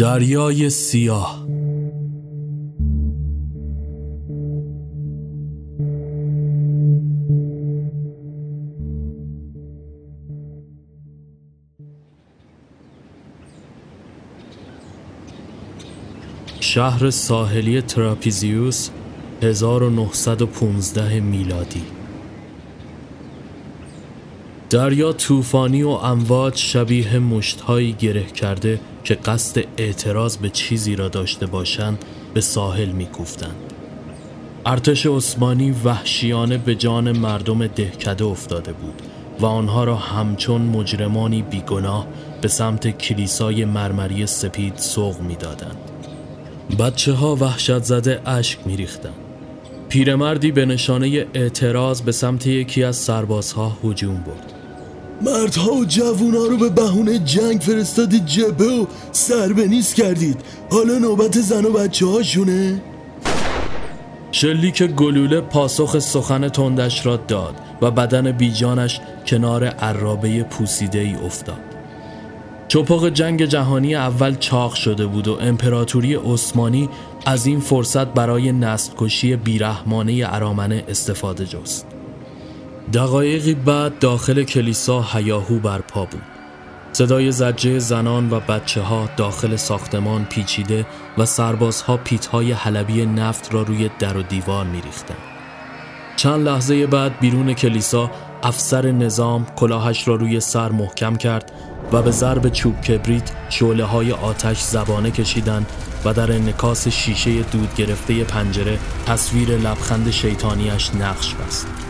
دریای سیاه. شهر ساحلی تراپیزیوس 1915 میلادی. دریا طوفانی و امواج شبیه مشتهایی گره کرده که قصد اعتراض به چیزی را داشته باشند به ساحل میکوفتند ارتش عثمانی وحشیانه به جان مردم دهکده افتاده بود و آنها را همچون مجرمانی بیگناه به سمت کلیسای مرمری سپید سوق می‌دادند. بچه ها وحشت زده اشک می ریختن. پیرمردی به نشانه اعتراض به سمت یکی از سربازها هجوم برد. مردها و جوونا رو به بهونه جنگ فرستادید جبه و سربنیز کردید حالا نوبت زن و بچه هاشونه؟ شلیک گلوله پاسخ سخن تندش را داد و بدن بیجانش کنار عرابه پوسیده ای افتاد. چپاق جنگ جهانی اول چاق شده بود و امپراتوری عثمانی از این فرصت برای نسل بیرحمانه ارامنه استفاده جست. دقایقی بعد داخل کلیسا هیاهو برپا بود. صدای زجه زنان و بچه ها داخل ساختمان پیچیده و سربازها پیتهای حلبی نفت را روی در و دیوار میریختند. چند لحظه بعد بیرون کلیسا افسر نظام کلاهش را روی سر محکم کرد و به ضرب چوب کبریت شعله های آتش زبانه کشیدند و در انکاس شیشه دود گرفته پنجره تصویر لبخند شیطانیش نقش بست.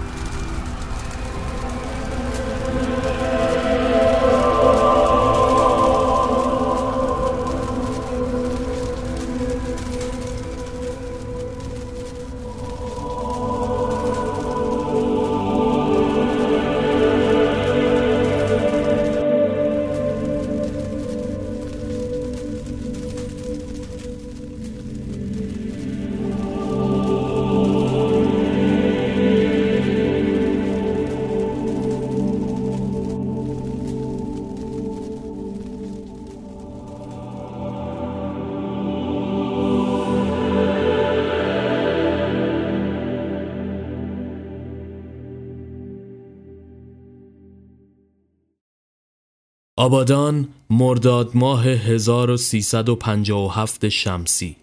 آبادان مرداد ماه 1357 شمسی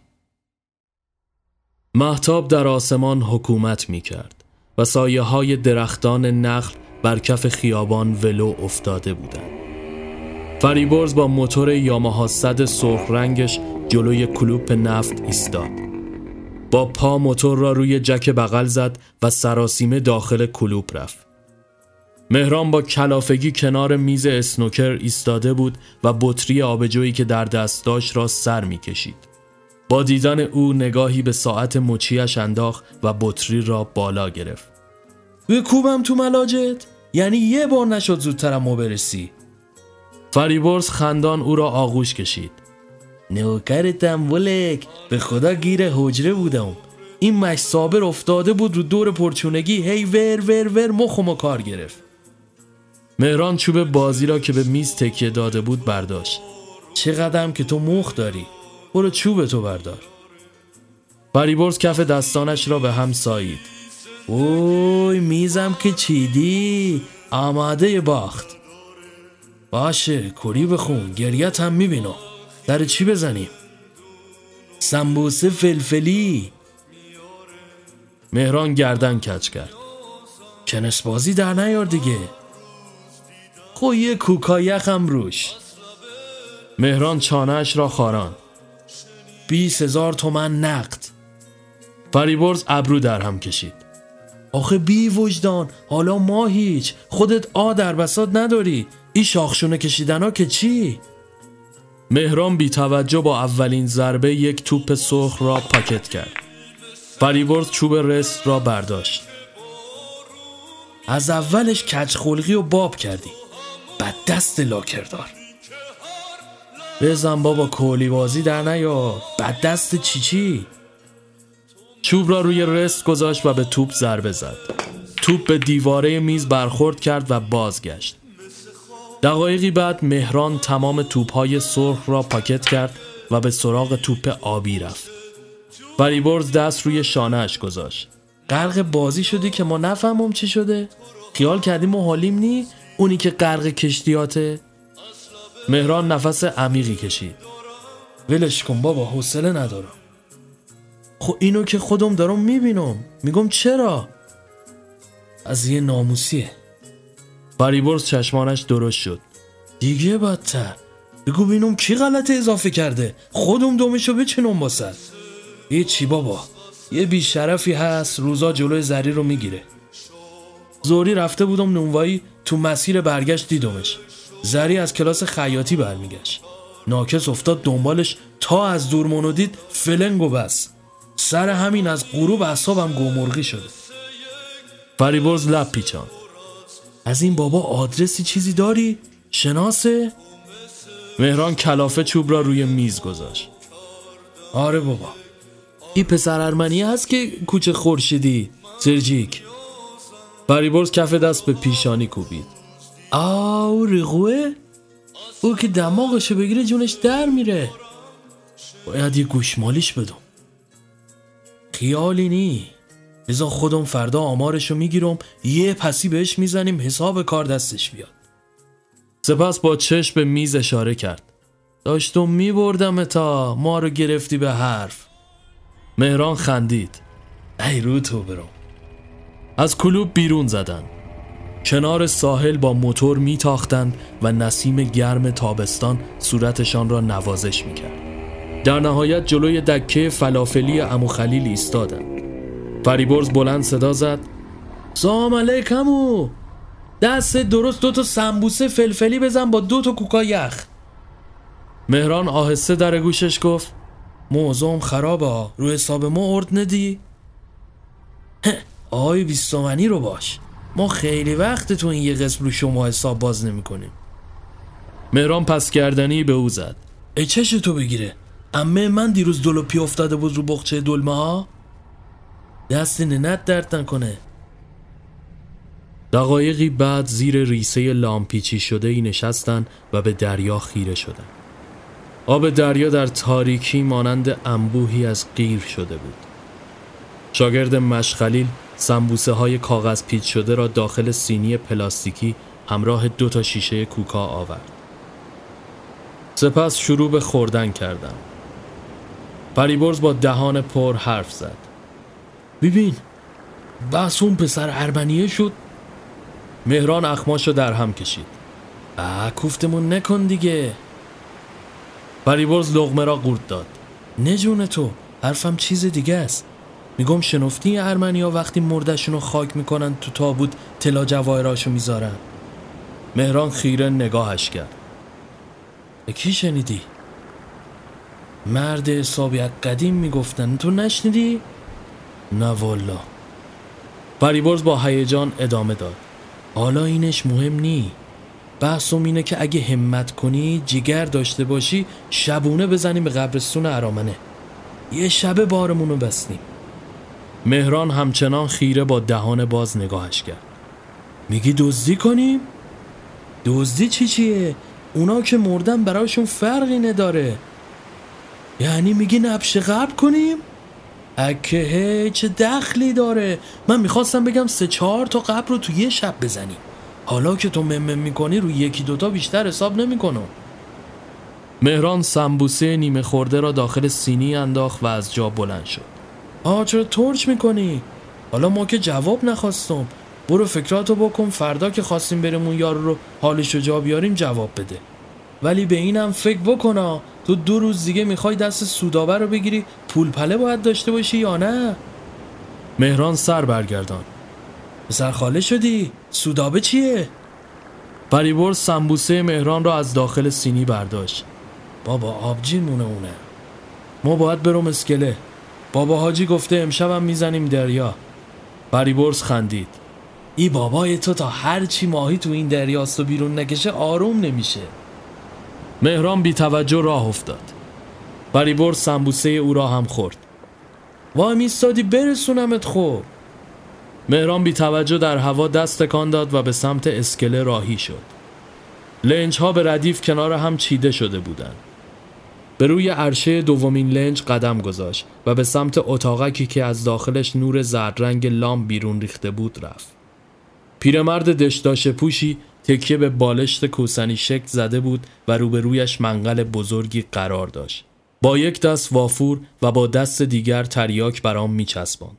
محتاب در آسمان حکومت می کرد و سایه های درختان نخل بر کف خیابان ولو افتاده بودند. فریبرز با موتور یاماها صد سرخ رنگش جلوی کلوپ نفت ایستاد. با پا موتور را روی جک بغل زد و سراسیمه داخل کلوپ رفت. مهران با کلافگی کنار میز اسنوکر ایستاده بود و بطری آبجویی که در دست داشت را سر می‌کشید. با دیدن او نگاهی به ساعت مچیش انداخت و بطری را بالا گرفت. کوبم تو ملاجت؟ یعنی یه بار نشد زودترم برسی؟ فریبرز خندان او را آغوش کشید. نوکرتم ولک به خدا گیر حجره بودم این مش صابر افتاده بود رو دور پرچونگی هی ور ور ور مخم و کار گرفت مهران چوب بازی را که به میز تکیه داده بود برداشت. چقدرم که تو مخ داری. برو چوب تو بردار. فریبرز کف دستانش را به هم سایید. اوی میزم که چیدی؟ آماده باخت. باشه کری بخون گریت هم می‌بینم در چی بزنیم؟ سمبوسه فلفلی. مهران گردن کچ کرد. کنس بازی در نیار دیگه. خو یه کوکایخ هم روش. مهران چانهش را خاران. بیس هزار تومن نقد. فریبرز ابرو در هم کشید. آخه بی وجدان حالا ما هیچ. خودت آ در بساد نداری. این شاخشونه کشیدن ها که چی؟ مهران بی توجه با اولین ضربه یک توپ سرخ را پاکت کرد. فریبرز چوب رست را برداشت. از اولش کچ خلقی و باب کردی. بد دست لاکردار بزن بابا کولی بازی در نیا بد دست چی چی؟ چوب را روی رست گذاشت و به توپ ضربه زد. توپ به دیواره میز برخورد کرد و بازگشت. دقایقی بعد مهران تمام توپهای سرخ را پاکت کرد و به سراغ توپ آبی رفت. فریبرز دست روی شانهش گذاشت. غرق بازی شدی که ما نفهمم چی شده. خیال کردیم و حالیم نی؟ اونی که غرق کشتیاته؟ مهران نفس عمیقی کشید. ولش کن بابا حوصله ندارم. خب اینو که خودم دارم می‌بینم. میگم چرا؟ از یه ناموسیه. فریبرز چشمانش درست شد. دیگه بدتر. بگو بینم کی غلط اضافه کرده؟ خودم دومشو بچنم باسد یه چی بابا. یه بیشرفی هست روزا جلوی زری رو می‌گیره. زوری رفته بودم نونوایی تو مسیر برگشت دیدمش. زری از کلاس خیاطی برمیگشت. ناکس افتاد دنبالش تا از دور منو دید فلنگ و بس. سر همین از غروب اصابم گمرغی شده. فریبرز لب پیچان از این بابا آدرسی چیزی داری؟ شناسه؟ مهران کلافه چوب را روی میز گذاشت. آره بابا. این پسر ارمنی هست که کوچه خورشیدی. سرجیک فریبرز کف دست به پیشانی کوبید. آو ریغوه او که دماغشو بگیره جونش در میره. باید یه گوشمالیش بدم. خیالی نی. بذار خودم فردا آمارشو می‌گیرم یه پسی بهش می‌زنیم حساب کار دستش بیاد. سپس با چشم به میز اشاره کرد. داشتم میبردم تا ما رو گرفتی به حرف. مهران خندید. ای رو تو برم از کلوب بیرون زدن. کنار ساحل با موتور میتاختند و نسیم گرم تابستان صورتشان را نوازش می‌کرد. در نهایت جلوی دکه فلافلی امو خلیل ایستادند. فریبرز بلند صدا زد. سلام علیکمو دست درست دو تا سمبوسه فلفلی بزن با دو تا کوکا یخ. مهران آهسته در گوشش گفت موضوعم خرابه رو حساب ما ارد ندی؟ آی بیستومنی رو باش. ما خیلی وقت تو این یه قسم رو شما حساب باز نمی کنیم. مهران پس گردنی به او زد. ای چش تو بگیره. امه من دیروز دلوپی افتاده بود رو بخچه دلمه ها. دست ننت درد نکنه. دقایقی بعد زیر ریسه لامپیچی شده ای نشستن و به دریا خیره شدن. آب دریا در تاریکی مانند انبوهی از غیر شده بود. شاگرد مشخلیل سمبوسه های کاغذ پیچ شده را داخل سینی پلاستیکی همراه دو تا شیشه کوکا آورد. سپس شروع به خوردن کردم. پریبرز با دهان پر حرف زد. ببین بس اون پسر ارمنیه شد. مهران اخماشو در هم کشید. آه کوفتمون نکن دیگه. پریبرز لغمه را قورت داد. نجون تو حرفم چیز دیگه است. میگم شنفتی ارمنیا وقتی مردشون رو خاک می‌کنن تو تابوت طلا جواهراشو می‌ذارن. مهران خیره نگاهش کرد. کی شنیدی؟ مرد حسابی قدیم می‌گفتن. تو نشنیدی؟ نه والا پریبرز با هیجان ادامه داد. حالا اینش مهم نی. بحثم اینه که اگه همت کنی جگر داشته باشی شبونه بزنیم به قبرستون ارامنه. یه شب بارمونو بستیم مهران همچنان خیره با دهان باز نگاهش کرد میگی دزدی کنیم؟ دزدی چی چیه؟ اونا که مردن براشون فرقی نداره یعنی میگی نبش قبل کنیم؟ اکه چه دخلی داره من می‌خواستم بگم سه چهار تا قبر رو تو یه شب بزنیم حالا که تو ممم می‌کنی رو یکی دوتا بیشتر حساب نمی‌کنم مهران سمبوسه نیمه خورده را داخل سینی انداخت و از جا بلند شد آه چرا ترچ می‌کنی؟ حالا ما که جواب نخواستم. برو فکراتو بکن فردا که خواستیم بریم اون یارو رو حالش رو جا بیاریم جواب بده. ولی به اینم فکر بکنا تو دو روز دیگه می‌خوای دست سودابه رو بگیری پول پله باید داشته باشی یا نه؟ مهران سر برگردان. سرخاله شدی؟ سودابه چیه؟ پریبر سمبوسه مهران را از داخل سینی برداشت. بابا آبجین مونه اونه. ما باید برم اسکله. بابا حاجی گفته امشبم می‌زنیم دریا. پریبرز خندید. ای بابای تو تا هر چی ماهی تو این دریاست و بیرون نکشه آروم نمیشه. مهران بی توجه راه افتاد. پریبرز سمبوسه او را هم خورد. وای میستادی برسونمت خوب. مهران بی توجه در هوا دست تکان داد و به سمت اسکله راهی شد. لنج ها به ردیف کنار هم چیده شده بودند. به روی عرشه دومین لنج قدم گذاشت و به سمت اتاقکی که از داخلش نور زردرنگ لام بیرون ریخته بود رفت. پیرمرد دشداش پوشی تکیه به بالشت کوسنی شکل زده بود و روبرویش منقل بزرگی قرار داشت. با یک دست وافور و با دست دیگر تریاک برام میچسباند.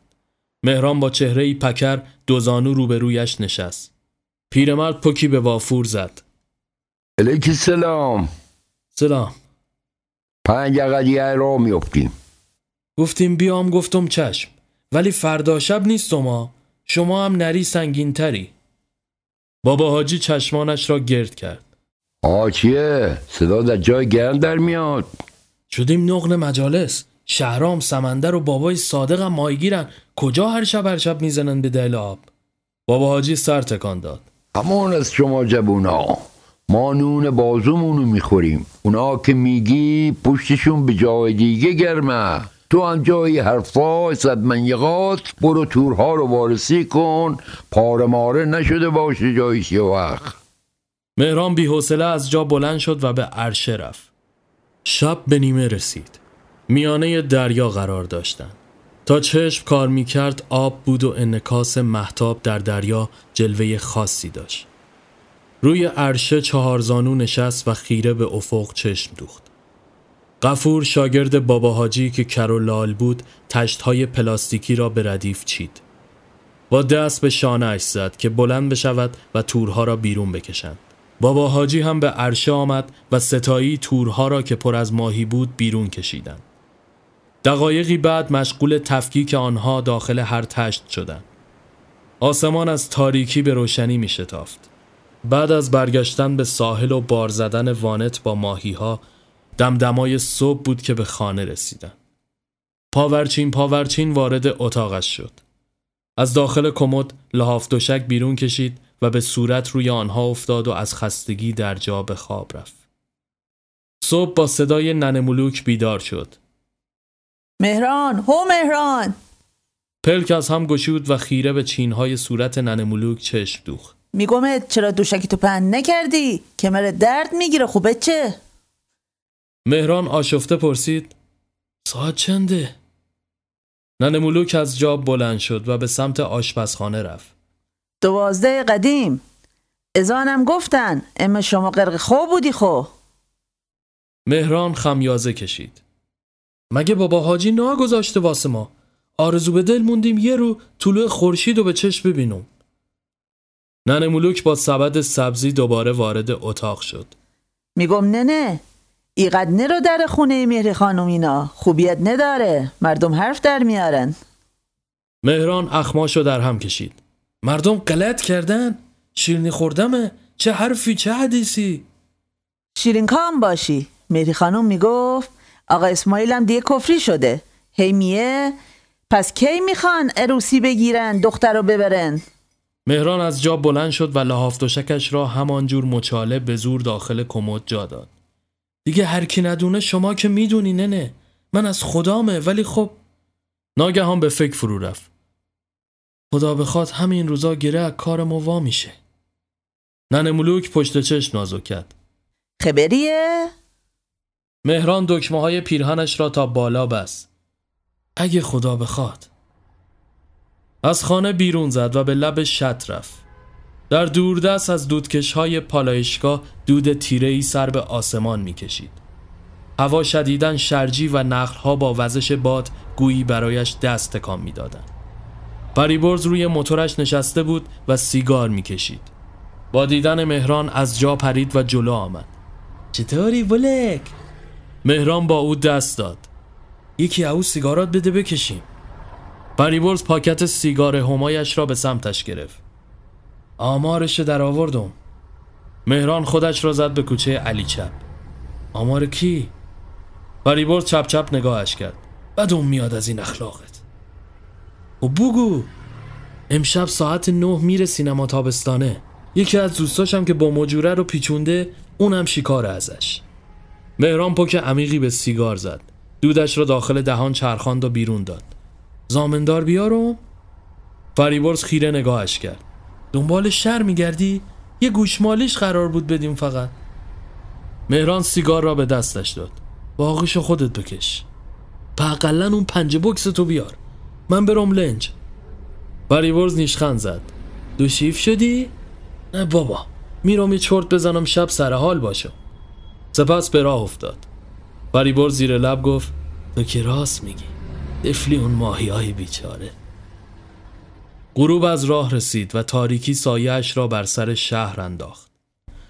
مهران با چهره ای پکر دوزانو روبرویش نشست. پیرمرد پکی به وافور زد. علیکی سلام سلام. پنج اقدیه را میفتیم گفتیم بیام گفتم چشم. ولی فردا شب نیستم ها. شما هم نری سنگین تری. بابا حاجی چشمانش را گرد کرد. آه چیه؟ صدا در جای گرم در میاد شدیم نقل مجالس شهرام سمندر و بابای صادق هم ماهیگیرن کجا هر شب هر شب می‌زنن به دل آب بابا حاجی سر تکان داد همان از شما جبونا ما نون بازومونو می‌خوریم. اونا که میگی پشتشون به جای دیگه گرمه. تو هم جای حرفا صد منیقات برو تورها رو وارسی کن. پاره ماره نشده باشه جایش یه وقت. مهران بیحوصله از جا بلند شد و به عرشه رفت. شب به نیمه رسید. میانه دریا قرار داشتند تا چشم کار می‌کرد آب بود و انکاس محتاب در دریا جلوه خاصی داشت. روی عرشه چهارزانو نشست و خیره به افق چشم دوخت. قفور شاگرد بابا حاجی که کر و لال بود تشتهای پلاستیکی را به ردیف چید. با دست به شانهاش زد که بلند بشود و تورها را بیرون بکشند. بابا حاجی هم به عرشه آمد و ستایی تورها را که پر از ماهی بود بیرون کشیدند. دقایقی بعد مشغول تفکیک آنها داخل هر تشت شدند. آسمان از تاریکی به روشنی می شتافت. بعد از برگشتن به ساحل و بار زدن وانت با ماهی ها دمدمای صبح بود که به خانه رسیدن. پاورچین پاورچین وارد اتاقش شد. از داخل کمد لحاف دوشک بیرون کشید و به صورت روی آنها افتاد و از خستگی در جا به خواب رفت. صبح با صدای ننه ملوک بیدار شد. مهران هو مهران پلک از هم گشود و خیره به چینهای صورت ننه ملوک چشم دوخت. میگمت چرا دوشکی تو پهن نکردی کمر درد می‌گیره خوبه چه مهران آشفته پرسید ساعت چنده؟ ننه ملوک از جا بلند شد و به سمت آشپزخانه رفت. دوازده قدیم ازانم گفتن اما شما غرق خوب بودی خو مهران خمیازه کشید. مگه بابا حاجی نا گذاشته واسه ما؟ آرزو به دل موندیم یه رو طلوع خورشید و به چشم ببینم. ننه ملوک با سبد سبزی دوباره وارد اتاق شد. میگم نه نه ایقد نرو در خونه مهری خانم اینا خوبیت نداره مردم حرف در میارن مهران اخماشو در هم کشید. مردم غلط کردن؟ شیرنی خوردمه؟ چه حرفی چه حدیثی؟ شیرین کام باشی مهری خانم می‌گفت آقا اسماعیل هم دیگه کفری شده هی میه پس کی می‌خوان عروسی بگیرن دختر رو ببرن مهران از جا بلند شد و لحاف دوشکش را همانجور مچاله به زور داخل کمد جا داد. دیگه هر کی ندونه شما که می‌دونی نه من از خدامه ولی خب ناگهان به فکر فرو رفت. خدا بخواد همین روزا گره از کار ما وا میشه. ننه ملوک پشت چش نازو کرد. خبریه؟ مهران دکمه های پیرهنش را تا بالا بست. اگه خدا بخواد. از خانه بیرون زد و به لب شط رفت. در دوردست از دودکش های پالایشگاه دود تیره ای سر به آسمان می کشید. هوا شدیدن شرجی و نخلها با وزش باد گویی برایش دست تکان می دادن. پریبرز روی موتورش نشسته بود و سیگار می کشید. با دیدن مهران از جا پرید و جلو آمد. چطوری بلک؟ مهران با او دست داد. یکی او سیگارات بده بکشیم. پریبرز پاکت سیگار همایش را به سمتش گرفت. آمارش در آوردم. مهران خودش را زد به کوچه علی چپ. آمار کی؟ پریبرز چپ چپ نگاهش کرد. بدم میاد از این اخلاقت. و بگو امشب ساعت نه میره سینما تابستانه. یکی از دوستاشم که با مجوره رو پیچونده اونم شکاره ازش. مهران پک عمیقی به سیگار زد. دودش را داخل دهان چرخاند و بیرون داد. زامندار بیارم؟ فریبرز خیره نگاهش کرد. دنبال شر میگردی؟ یه گوشمالیش قرار بود بدیم فقط. مهران سیگار را به دستش داد. باقیشو خودت بکش. اقلا اون پنج بکس تو بیار. من برم لنج. فریبرز نیشخند زد. دو شیف شدی؟ نه بابا. میرم یه چرت بزنم شب سر حال باشم سپس به راه افتاد. فریبرز زیر لب گفت تو که راست میگی. دفلی اون ماهی های بیچاره غروب از راه رسید و تاریکی سایهش را بر سر شهر انداخت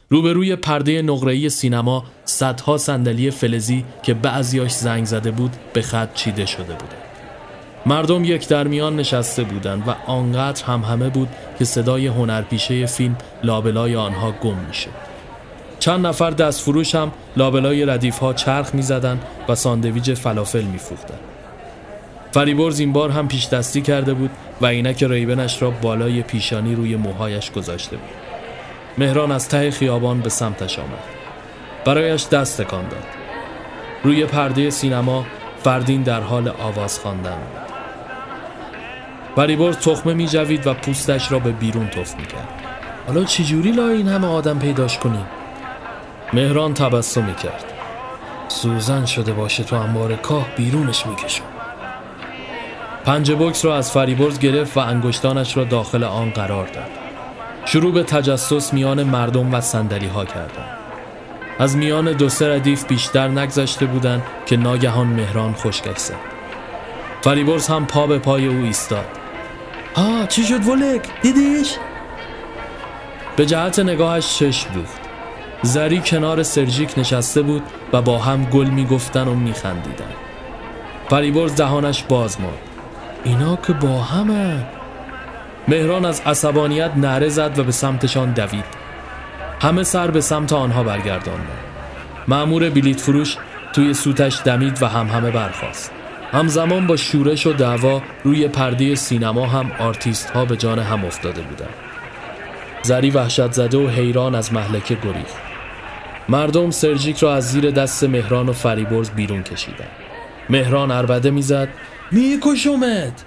روبروی پرده نقره‌ای سینما صدها صندلی فلزی که بعضیاش زنگ زده بود به خط چیده شده بودند. مردم یک درمیان نشسته بودند و آنقدر هم همه بود که صدای هنرپیشه فیلم لابلای آنها گم می‌شد. چند نفر دست فروش هم لابلای ردیف ها چرخ می زدن و ساندویج فلافل می فروختند. فریبرز این بار هم پیش دستی کرده بود و عینک ری‌بنش را بالای پیشانی روی موهایش گذاشته بود. مهران از ته خیابان به سمتش آمد. برایش دست تکان داد. روی پرده سینما فردین در حال آواز خواندن بود. فریبرز تخمه می جوید و پوستش را به بیرون تف می کرد. حالا چجوری لای این همه آدم پیداش کنیم؟ مهران تبسم کرد سوزن شده باشه تو انبار کاه بیرونش می‌کشم پنج بکس را از فریبرز گرفت و انگشتانش را داخل آن قرار داد. شروع به تجسس میان مردم و سندلی ها کردند. از میان دو سه ردیف بیشتر نگذشته بودند که ناگهان مهران خشکش زد. فریبرز هم پا به پای او ایستاد. ها چی شد ولک؟ دیدیش؟ به جهت نگاهش چشم دوخت. زری کنار سرژیک نشسته بود و با هم گل می‌گفتن و میخندیدن. فریبرز دهانش باز ماند اینا که با همه. مهران از عصبانیت نره زد و به سمتشان دوید. همه سر به سمت آنها برگرداندند. معمور بلیت فروش توی سوتش دمید و هم همه برخواست همزمان با شورش و دعوا روی پرده سینما هم آرتیست ها به جان هم افتاده بودند. زری وحشت زده و حیران از مهلکه گریخت مردم سرژیک را از زیر دست مهران و فریبرز بیرون کشیدند. مهران عربده می‌زد میکشمت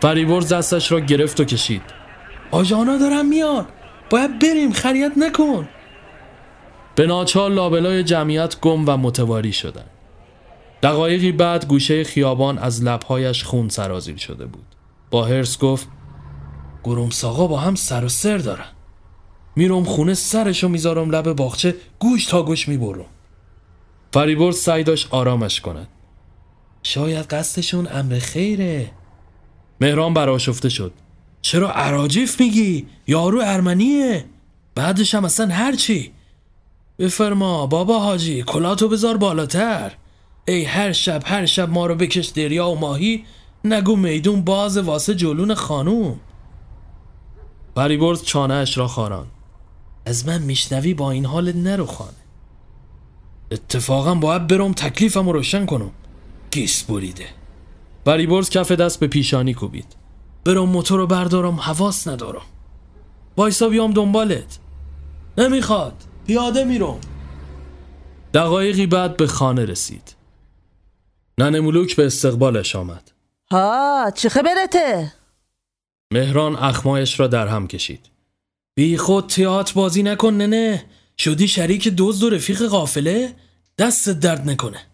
فریبرز دستش را گرفت و کشید. آجانا دارم میان. باید بریم خریت نکن. به ناچار لابلای جمعیت گم و متواری شدند. دقایقی بعد گوشه خیابان از لبهایش خون سرازیر شده بود. با هرس گفت گروم ساقا با هم سر و سر دارن. میرم خونه سرشو می‌ذارم لب باغچه گوش تا گوش می‌برم. فریبرز سعی داشت آرامش کند. شاید قصدشون امر خیره. مهران براشفته شد. چرا عراجیف میگی؟ یارو ارمنیه. بعدش هم اصلا هرچی. بفرما بابا حاجی کلاتو بذار بالاتر. ای هر شب هر شب ما رو بکش دریا و ماهی. نگو میدون باز واسه جلون خانوم. فریبرز چانه اش را خاران. از من میشنوی با این حال نرو خانه. اتفاقا باید برم تکلیفم رو روشن کنم. گیس بریده. فریبرز کف دست به پیشانی کوبید. برم موتور رو بردارم حواس ندارم. وایسا بیام دنبالت. نمی‌خواد. پیاده میرم. دقایقی بعد به خانه رسید. ننه ملوک به استقبالش آمد. ها چه خبرته؟ مهران اخمایش را در هم کشید. بی خود تئاتر بازی نکن نه شدی شریک دزد و رفیق قافله؟ دست درد نکنه.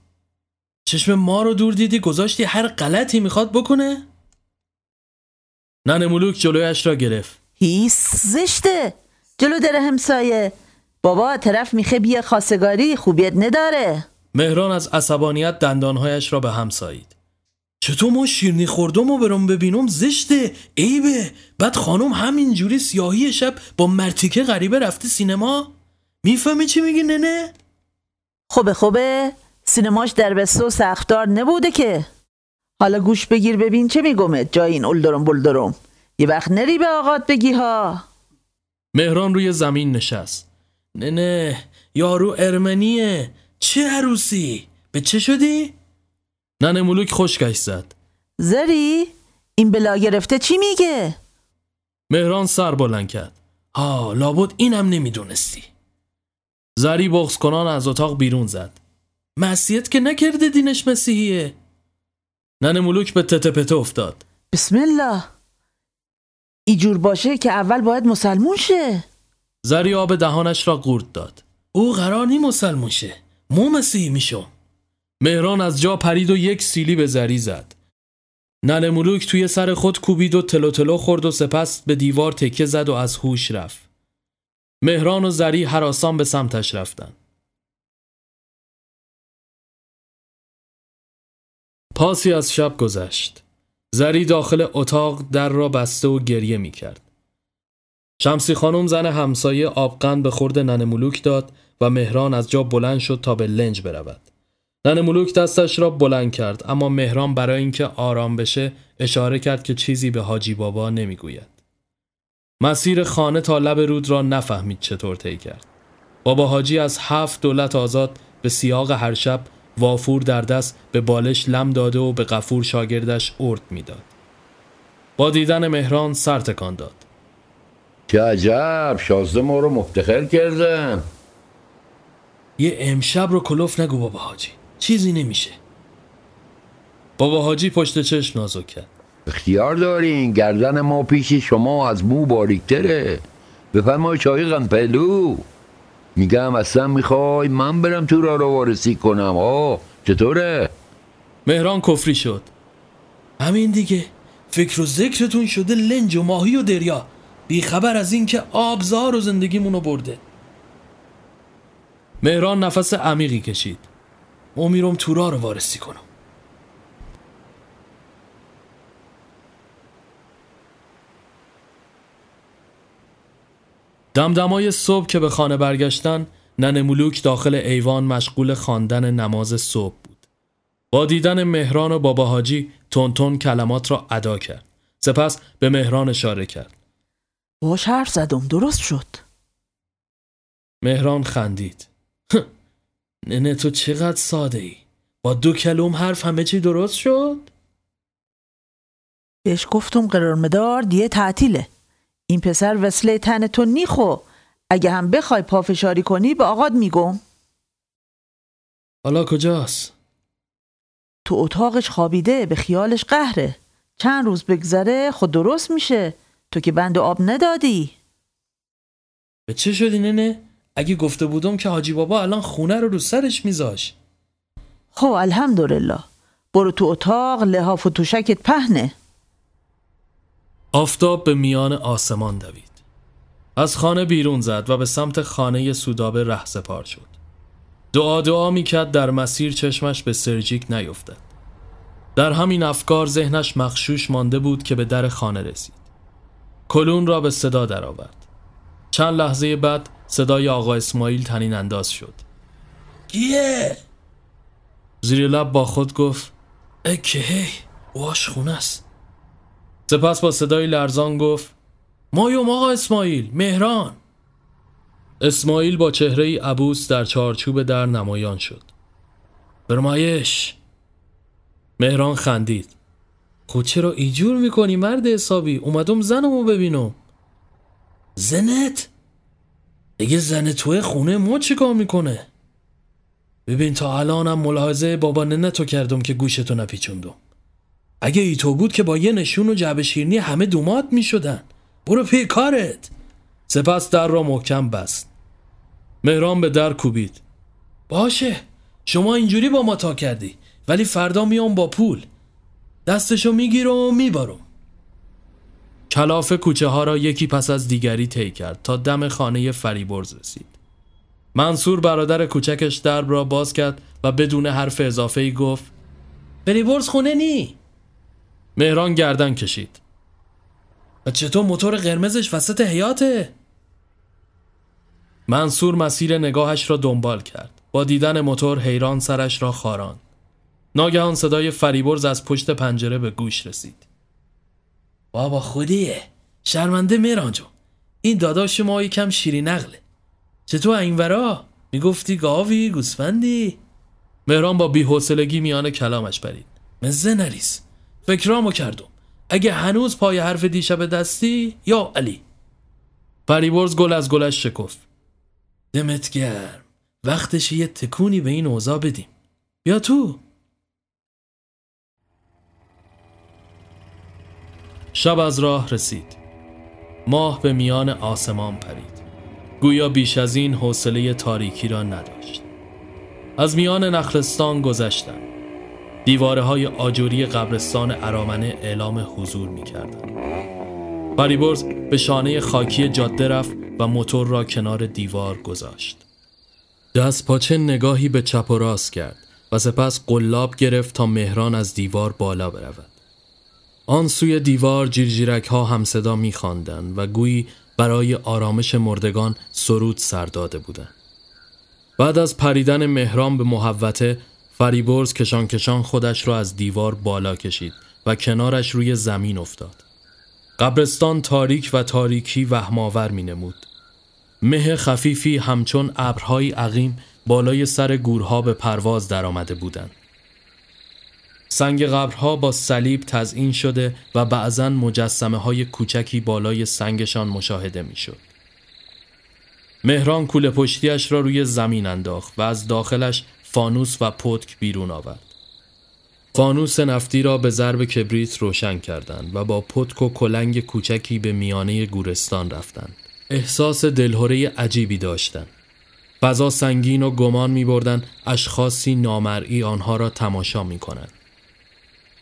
چشم ما رو دور دیدی گذاشتی هر غلطی می‌خواد بکنه؟ ننه ملوک جلویش را گرفت. هیس زشته. جلو در همسایه. بابا طرف میخه بیا خواستگاری خوبیت نداره. مهران از عصبانیت دندانهایش را به هم سایید. چطور ما شیرنی خوردم و برم ببینم؟ زشته. عیبه. بعد خانم همینجوری سیاهی شب با مرتیکه غریبه رفته سینما؟ می‌فهمی چی میگی ننه؟ خوبه خوبه. سینماش در بسته و سختار نبوده که. حالا گوش بگیر ببین چه میگمت جای این اولدرم بلدرم یه وقت نری به آقات بگی ها. مهران روی زمین نشست. نه نه یارو ارمنیه. چه عروسی؟ به چه شدی؟ ننه ملوک خشکش زد. زری این بلا گرفته چی میگه؟ مهران سر بلند کرد. ها لابد اینم نمی‌دونستی. زری بغز کنان از اتاق بیرون زد. مسیحت که نکرده دینش مسیحیه. ننه ملوک به تته پته افتاد. بسم الله. جور باشه که اول باید مسلمون شه. زری آب دهانش را قورت داد. او قرار نی مسلمون شه. مو مسیحی میشم مهران از جا پرید و یک سیلی به زری زد. ننه ملوک توی سر خود کوبید و تلو تلو خورد و سپس به دیوار تکه زد و از هوش رفت. مهران و زری حراسان به سمتش رفتن پاسی از شب گذشت زری داخل اتاق در را بسته و گریه می کرد. شمسی خانم زن همسایه آبقند به خورد ننه ملوک داد و مهران از جا بلند شد تا به لنج برود. ننه ملوک دستش را بلند کرد اما مهران برای اینکه آرام بشه اشاره کرد که چیزی به حاجی بابا نمی‌گوید. مسیر خانه تا لب رود را نفهمید چطور طی کرد. بابا حاجی از هفت دولت آزاد به سیاق هر شب وافور در دست به بالش لم داده و به قفور شاگردش ارد می‌داد. با دیدن مهران سر تکان داد. چه عجب شازده ما رو مفتخر کردن. یه امشب رو کلوف نگو بابا حاجی چیزی نمیشه. بابا حاجی پشت چشم نازک کرد. اختیار دارین گردن ما پیش شما از مو باریکتره. بفرمای چای پلو. میگم اصلا می‌خوای من برم تو را رو وارسی کنم. آه چطوره؟ مهران کفری شد. همین دیگه. فکر و ذکرتون شده لنج و ماهی و دریا. بیخبر از اینکه آبزار و زندگیمونو برده. مهران نفس عمیقی کشید. امیرم تورا رو وارسی کنم. دمدمای صبح که به خانه برگشتن نن ملوک داخل ایوان مشغول خواندن نماز صبح بود. با دیدن مهران و بابا حاجی تون کلمات را ادا کرد. سپس به مهران اشاره کرد. باش حرف زدم درست شد. مهران خندید. ننه تو چقدر ساده ای؟ با دو کلوم حرف همه چی درست شد؟ بهش گفتم قرارمدار دیه تعطیله. این پسر وصله تن تو نیخو اگه هم بخوای پافشاری کنی به آقاد میگم حالا کجاست؟ تو اتاقش خوابیده به خیالش قهره. چند روز بگذره خود درست میشه. تو که بند آب ندادی. به چه شدی ننه؟ اگه گفته بودم که حاجی بابا الان خونه رو رو سرش میذاش. خب الحمدلله. برو تو اتاق لحاف و توشکت پهنه. آفتاب به میان آسمان دوید. از خانه بیرون زد و به سمت خانه سودابه ره سپار شد. دعا دعا می‌کرد در مسیر چشمش به سرجیک نیفتد. در همین افکار ذهنش مخشوش مانده بود که به در خانه رسید. کلون را به صدا درآورد. چند لحظه بعد صدای آقا اسماعیل تنین انداز شد. کیه؟ زیر لب با خود گفت اکه هی واش خونه است. سپس با صدای لرزان گفت مایوم آقا اسماعیل مهران. اسماعیل با چهره عبوس در چارچوب در نمایان شد. برمایش مهران خندید. خود چرا ایجور می‌کنی مرد حسابی؟ اومدم زنمو ببینم. زنت؟ دیگه زن توی خونه ما چیکار می‌کنه؟ ببین تا الانم ملاحظه بابا ننه تو کردم که گوشتو نپیچوندم. اگه ای تو بود که با یه نشون و جعب شیرنی همه دومات می‌شدن. برو پی کارت. سپس در را محکم بست. مهران به در کوبید. باشه شما اینجوری با ما تا کردی ولی فردا میام با پول. دستشو می‌گیرم و میبارم کلاف کوچه ها را یکی پس از دیگری طی کرد تا دم خانه فریبرز رسید. منصور برادر کوچکش درب را باز کرد و بدون حرف اضافه ای گفت فریبرز خونه نی. مهران گردن کشید. و چطور موتور قرمزش وسط حیاته؟ منصور مسیر نگاهش را دنبال کرد. با دیدن موتور حیران سرش را خاران ناگهان صدای فریبرز از پشت پنجره به گوش رسید. بابا خودیه. شرمنده مهران جون. این داداش ما یکم شیری نقله. چطور این ورا؟ می‌گفتی گاوی گوسفندی؟ مهران با بیحوصلگی میان کلامش برید مزه نریز. فکرامو کردم. اگه هنوز پای حرف دیشب دستی یا علی. پریبرز گل از گلش شکفت. دمت گرم. وقتش یه تکونی به این اوضاع بدیم. بیا تو. شب از راه رسید. ماه به میان آسمان پرید. گویا بیش از این حوصله تاریکی را نداشت. از میان نخلستان گذشتن دیواره های آجوری قبرستان ارامنه اعلام حضور می کردن. فریبرز به شانه خاکی جاده رفت و موتور را کنار دیوار گذاشت. دست پاچه نگاهی به چپ و راست کرد و سپس قلاب گرفت تا مهران از دیوار بالا برود. آن سوی دیوار جیرجیرک ها هم صدا می و گویی برای آرامش مردگان سرود سر داده بودند. بعد از پریدن مهران به محوته فریبرز کشان کشان خودش را از دیوار بالا کشید و کنارش روی زمین افتاد. قبرستان تاریک و تاریکی وهماور می نمود. مه خفیفی همچون ابرهای عقیم بالای سر گورها به پرواز درآمده بودند. سنگ قبرها با صلیب تزئین شده و بعضا مجسمه های کوچکی بالای سنگشان مشاهده می‌شد. مهران کوله پشتیش را روی زمین انداخت و از داخلش فانوس و پتک بیرون آورد. فانوس نفتی را به ضرب کبریت روشن کردند و با پتک و کلنگ کوچکی به میانه گورستان رفتند. احساس دلهوره عجیبی داشتند. فضا سنگین و گمان می بردن اشخاصی نامرئی آنها را تماشا می کنند.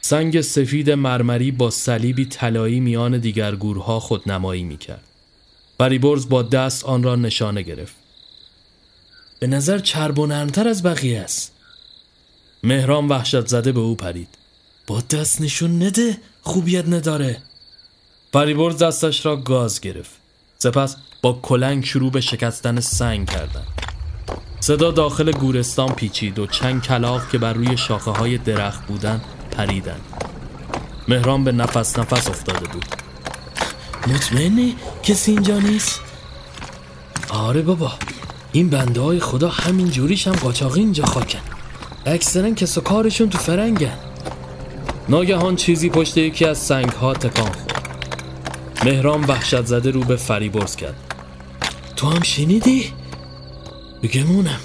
سنگ سفید مرمری با صلیبی طلایی میان دیگر گورها خودنمایی می کرد. فریبرز با دست آن را نشانه گرفت. به نظر چرب و نرمتر از بقیه است. مهران وحشت زده به او پرید. با دست نشون نده خوبیت نداره. فریبرز دستش را گاز گرفت. سپس با کلنگ شروع به شکستن سنگ کردن. صدا داخل گورستان پیچید و چند کلاق که بر روی شاخه های درخت بودن پریدن. مهران به نفس نفس افتاده بود. مطمئنی کسی اینجا نیست؟ آره بابا این بنده های خدا همین جوریش هم قاچاقی اینجا خاکن. اکثرا کس و کارشون تو فرنگن. ناگهان چیزی پشت یکی از سنگ ها تکان خورد. مهران وحشت زده رو به فریبرز کرد. تو هم شنیدی؟ بگمونم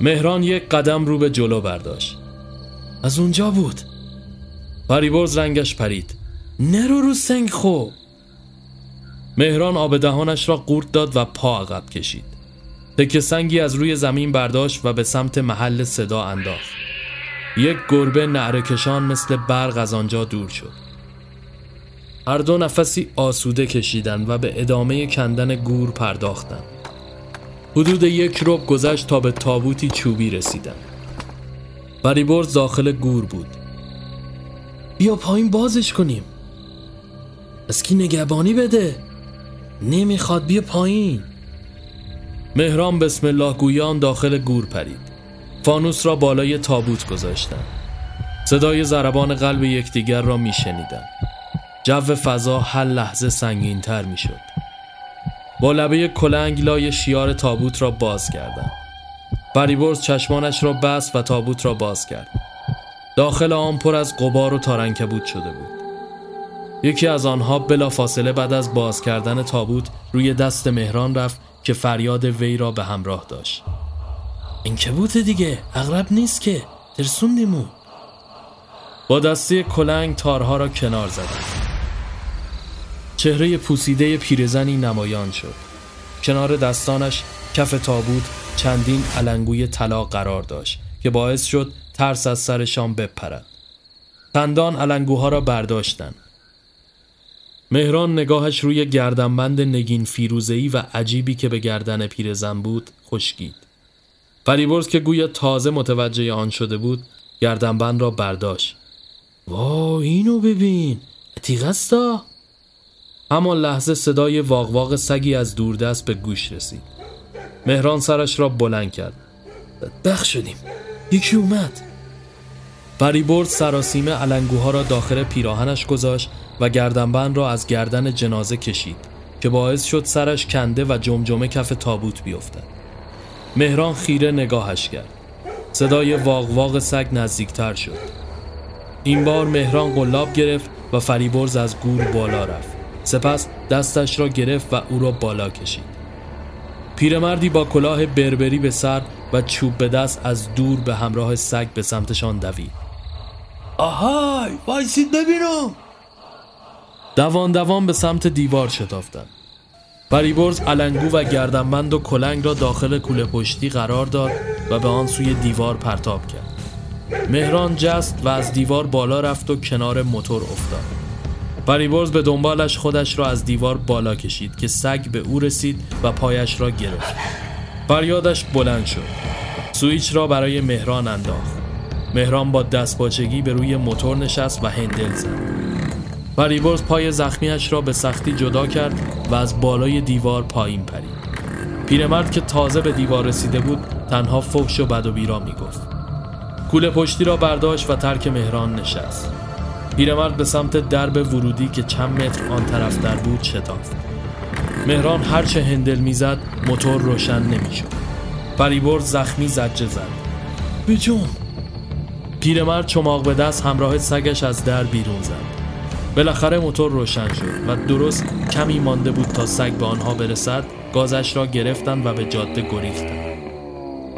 مهران یک قدم رو به جلو برداشت. از اونجا بود. فریبرز رنگش پرید. نرو رو سنگ خوب مهران آب دهانش را قورت داد و پا عقب کشید. تکه سنگی از روی زمین برداشت و به سمت محل صدا انداخت. یک گربه نعرکشان مثل برق از آنجا دور شد. هر دو نفسی آسوده کشیدند و به ادامه کندن گور پرداختند. حدود یک رب گذشت تا به تابوتی چوبی رسیدند. فریبرز داخل گور بود. بیا پایین بازش کنیم. از کی نگهبانی بده؟ نمی‌خواد بیا پایین. مهران بسم الله گویان داخل گور پرید فانوس را بالای تابوت گذاشتند صدای ضربان قلب یکدیگر را میشنیدند جو فضا هر لحظه سنگین تر می شد. با لبه کلنگ لای شیار تابوت را باز کردند. فریبرز چشمانش را بست و تابوت را باز کرد. داخل آن پر از قبار و تارنکبوت شده بود. یکی از آنها بلا فاصله بعد از باز کردن تابوت روی دست مهران رفت که فریاد وی را به همراه داشت. این که بوده دیگه؟ اغرب نیست که. ترسوندیمون با دسته کلنگ تارها را کنار زدن چهره پوسیده پیرزنی نمایان شد. کنار دستانش کف تابوت چندین علنگوی طلا قرار داشت که باعث شد ترس از سرشان بپرد. تندان علنگوها را برداشتند. مهران نگاهش روی گردنبند نگین فیروزهی و عجیبی که به گردن پیرزن بود خشکید. فریبرز که گویا تازه متوجه آن شده بود گردنبند را برداشت. وا اینو ببین اتیغستا همان لحظه صدای واقواق سگی از دوردست به گوش رسید. مهران سرش را بلند کرد. بخ شدیم یکی اومد فریبرز سراسیمه علنگوها را داخل پیراهنش گذاشت و گردنبند را از گردن جنازه کشید که باعث شد سرش کنده و جمجمه کف تابوت بیفتد. مهران خیره نگاهش کرد. صدای واق واق سگ نزدیکتر شد. این بار مهران قلاب گرفت و فریبرز از گور بالا رفت. سپس دستش را گرفت و او را بالا کشید. پیرمردی با کلاه بربری به سر و چوب به دست از دور به همراه سگ به سمتشان دوید. آهای وایسید ببینم. دوان دوان به سمت دیوار شتافتند. فریبرز علنگو و گردنبند و کلنگ را داخل کوله پشتی قرار داد و به آن سوی دیوار پرتاب کرد. مهران جست و از دیوار بالا رفت و کنار موتور افتاد. فریبرز به دنبالش خودش را از دیوار بالا کشید که سگ به او رسید و پایش را گرفت. فریادش بلند شد. سویچ را برای مهران انداخت. مهران با دستپاچگی به روی موتور نشست و هندل زد. فریبرز پای زخمیش را به سختی جدا کرد و از بالای دیوار پایین پرید. پیرمرد که تازه به دیوار رسیده بود تنها فحش و بد و بیرا می‌گفت. کوله پشتی را برداشت و ترک مهران نشست. پیرمرد به سمت درب ورودی که چند متر آن طرف در بود شتافت. مهران هرچه هندل می‌زد موتور روشن نمی‌شد. فریبرز زخمی زجه زد بجون پیرمرد چماق به دست همراه سگش از در بیرون زد. بالاخره موتور روشن شد و درست کمی مانده بود تا سگ به آنها برسد گازش را گرفتند و به جاده گریختند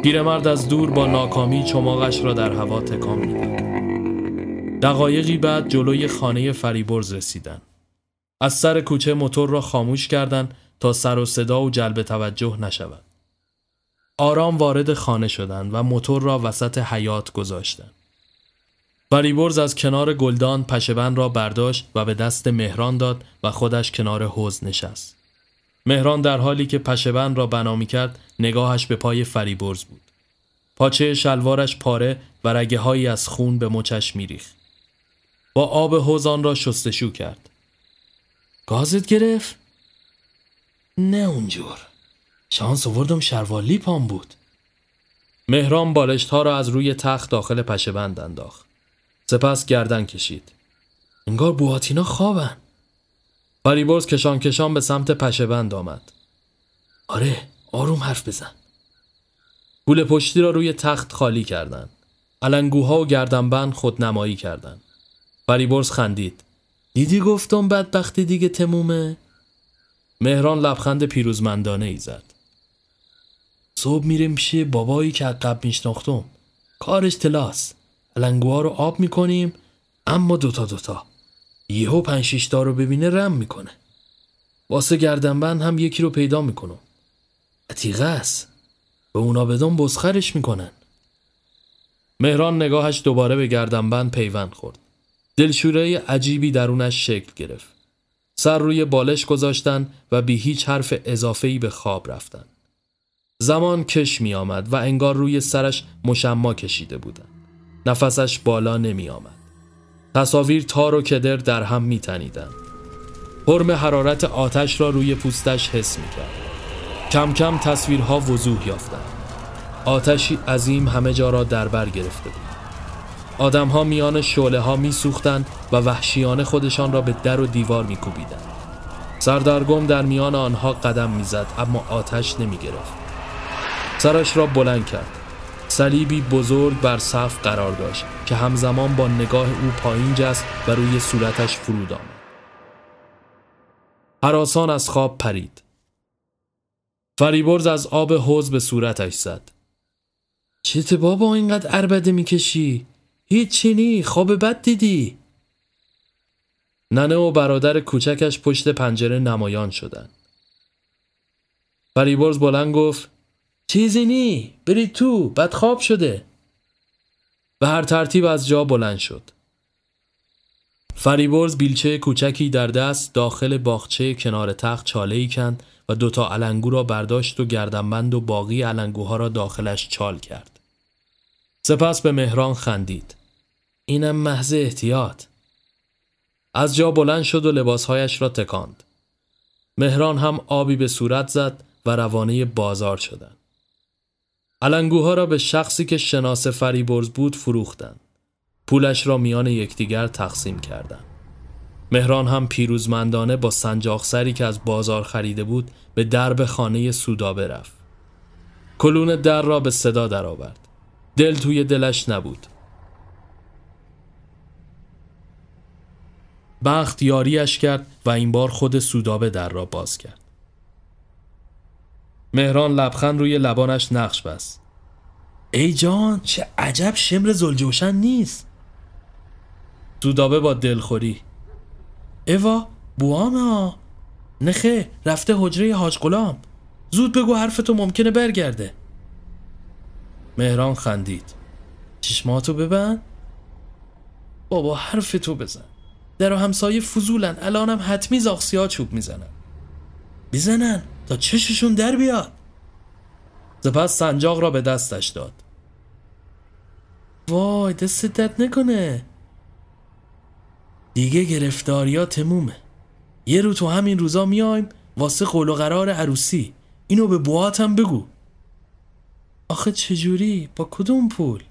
پیرمرد از دور با ناکامی چماقش را در هوا تکان می‌داد. دقایقی بعد جلوی خانه فریبرز رسیدند از سر کوچه موتور را خاموش کردند تا سر و صدا و جلب توجه نشود. آرام وارد خانه شدند و موتور را وسط حیات گذاشتند. فریبرز از کنار گلدان پشبن را برداشت و به دست مهران داد و خودش کنار حوز نشست. مهران در حالی که پشبن را بنا کرد نگاهش به پای فریبرز بود. پاچه شلوارش پاره و رگه هایی از خون به مچش میریخت. با آب حوزان را شستشو کرد. گازت گرفت؟ نه اونجور. شانس آوردم شروالی پام بود. مهران بالشت ها را از روی تخت داخل پشبند انداخت. سپس گردن کشید. انگار بواتینا خوابن. فریبرز کشان کشان به سمت پشبند آمد. آره آروم حرف بزن. گول پشتی را روی تخت خالی کردند. علنگوها و گردنبند خودنمایی کردند. فریبرز خندید. دیدی گفتم بدبختی دیگه تمومه؟ مهران لبخند پیروزمندانه ای زد. صبح میریم پیش بابایی که عقب میشناختم. کارش تلاس. لنگوها رو آب می‌کنیم اما دوتا دوتا. یهو پنج شیشتا رو ببینه رم می‌کنه. واسه گردنبند هم یکی رو پیدا می‌کنم عتیقه است. به اونا بدون بزخرش می‌کنن. مهران نگاهش دوباره به گردنبند پیوند خورد. دلشوره عجیبی درونش شکل گرفت. سر روی بالش گذاشتن و بی هیچ حرف اضافه‌ای به خواب رفتن. زمان کش می آمد و انگار روی سرش مشما کشیده بودن. نفسش بالا نمی آمد. تصاویر تار و کدر در هم می تنیدن. حرم حرارت آتش را روی پوستش حس می کرد. کم کم تصویرها وضوح یافتند. آتشی عظیم همه جا را در بر گرفته بود. آدمها میان شعله ها می سوختن و وحشیانه خودشان را به در و دیوار می کوبیدن. سردرگم در میان آنها قدم می‌زد اما آتش نمی گرفت. سرش را بلند کرد. صلیبی بزرگ بر صف قرار داشت که همزمان با نگاه او پایین جست و روی صورتش فرود آمد. حراسان از خواب پرید. فریبرز از آب حوز به صورتش زد. چیت بابا اینقدر عربده می‌کشی؟ هیچ نی خواب بد دیدی؟ ننه و برادر کوچکش پشت پنجره نمایان شدند. فریبرز بلند گفت چیزی نی برید تو بد خواب شده به هر ترتیب از جا بلند شد فریبرز بیلچه کوچکی در دست داخل باغچه کنار تخت چاله ای کند و دوتا علنگو را برداشت و گردنبند و باقی علنگوها را داخلش چال کرد. سپس به مهران خندید. اینم محض احتیاط. از جا بلند شد و لباسهایش را تکاند. مهران هم آبی به صورت زد و روانه بازار شدند. علنگوها را به شخصی که شناس فریبرز بود فروختند. پولش را میان یکدیگر تقسیم کردند. مهران هم پیروزمندانه با سنجاقسری که از بازار خریده بود به درب خانه سودابه رفت. کلون در را به صدا درآورد. دل توی دلش نبود. بخت یاریش کرد و این بار خود سودابه در را باز کرد. مهران لبخند روی لبانش نقش بست. ای جان چه عجب شمر زلجوشن نیست. دودابه با دلخوری. اوا بوانا نخه رفته حجره حاج غلام. زود بگو حرفتو ممکنه برگرده. مهران خندید. چشماتو ببند. بابا حرف تو بزن. در و همسایه فضولن. الانم حتمی زاخسی ها چوب می‌زنن. می‌زنن؟ تا چششون در بیاد. سپس سنجاق را به دستش داد. وای دست درد نکنه. دیگه گرفتاریا تمومه. یه رو تو همین روزا میایم واسه قول و قرار عروسی. اینو به بواتم بگو. آخه چجوری؟ با کدوم پول؟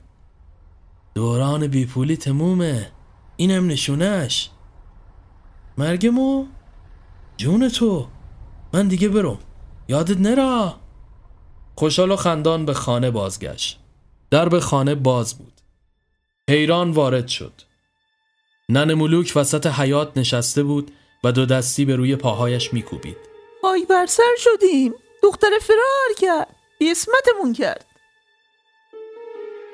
دوران بیپولی تمومه. اینم نشونش مرگمو؟ جون تو. من دیگه برم یادت نرا. خوشحال و خندان به خانه بازگشت. در به خانه باز بود. حیران وارد شد. نن ملوک وسط حیات نشسته بود و دو دستی به روی پاهایش میکوبید. آی بر سر شدیم. دختر فرار کرد. اسمتمون کرد.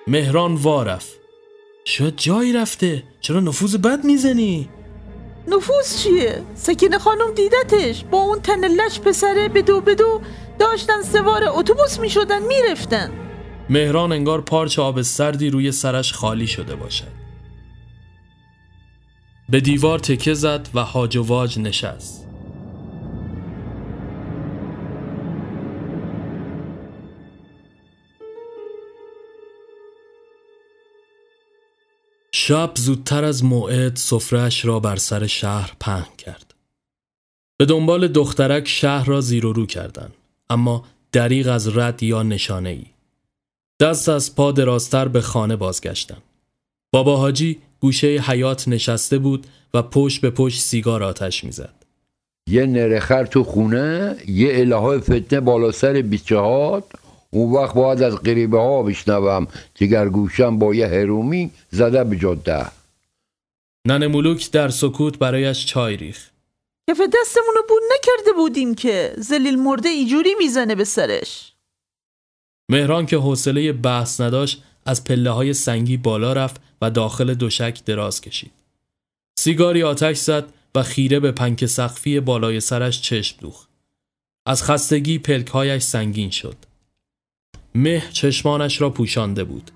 مهران وارف شاید جایی رفته. چرا نفوذ بد می‌زنی؟ نفوذ چیه؟ سکینه خانم دیدتش. با اون تن لش پسره بدو بدو داشتن سوار اتوبوس می‌شدن می‌رفتن. مهران انگار پارچه آب سردی روی سرش خالی شده باشد. به دیوار تکه زد و هاج و واج نشست. شب زودتر از موعد سفرهش را بر سر شهر پهن کرد. به دنبال دخترک شهر را زیر و رو کردند اما دریغ از رد یا نشانه ای. دست از پا دراستر به خانه بازگشتند. بابا حاجی گوشه حیات نشسته بود و پشت به پشت سیگار آتش می‌زد. یه نرخر تو خونه یه الهه فتنه بالا سر بیچهات اون وقت باید از قریبه ها بشنوم. دیگر گوشم با یه هرومی زده به جاده. نن ملوک در سکوت برایش چای ریخ کف دستمون رو بون نکرده بودیم که زلیل مرده ایجوری می‌زنه به سرش. مهران که حوصله بحث نداشت از پله های سنگی بالا رفت و داخل دوشک دراز کشید. سیگاری آتش زد و خیره به پنک سقفی بالای سرش چشم دوخت. از خستگی پلکهایش سنگین شد. مه چشمانش را پوشانده بود.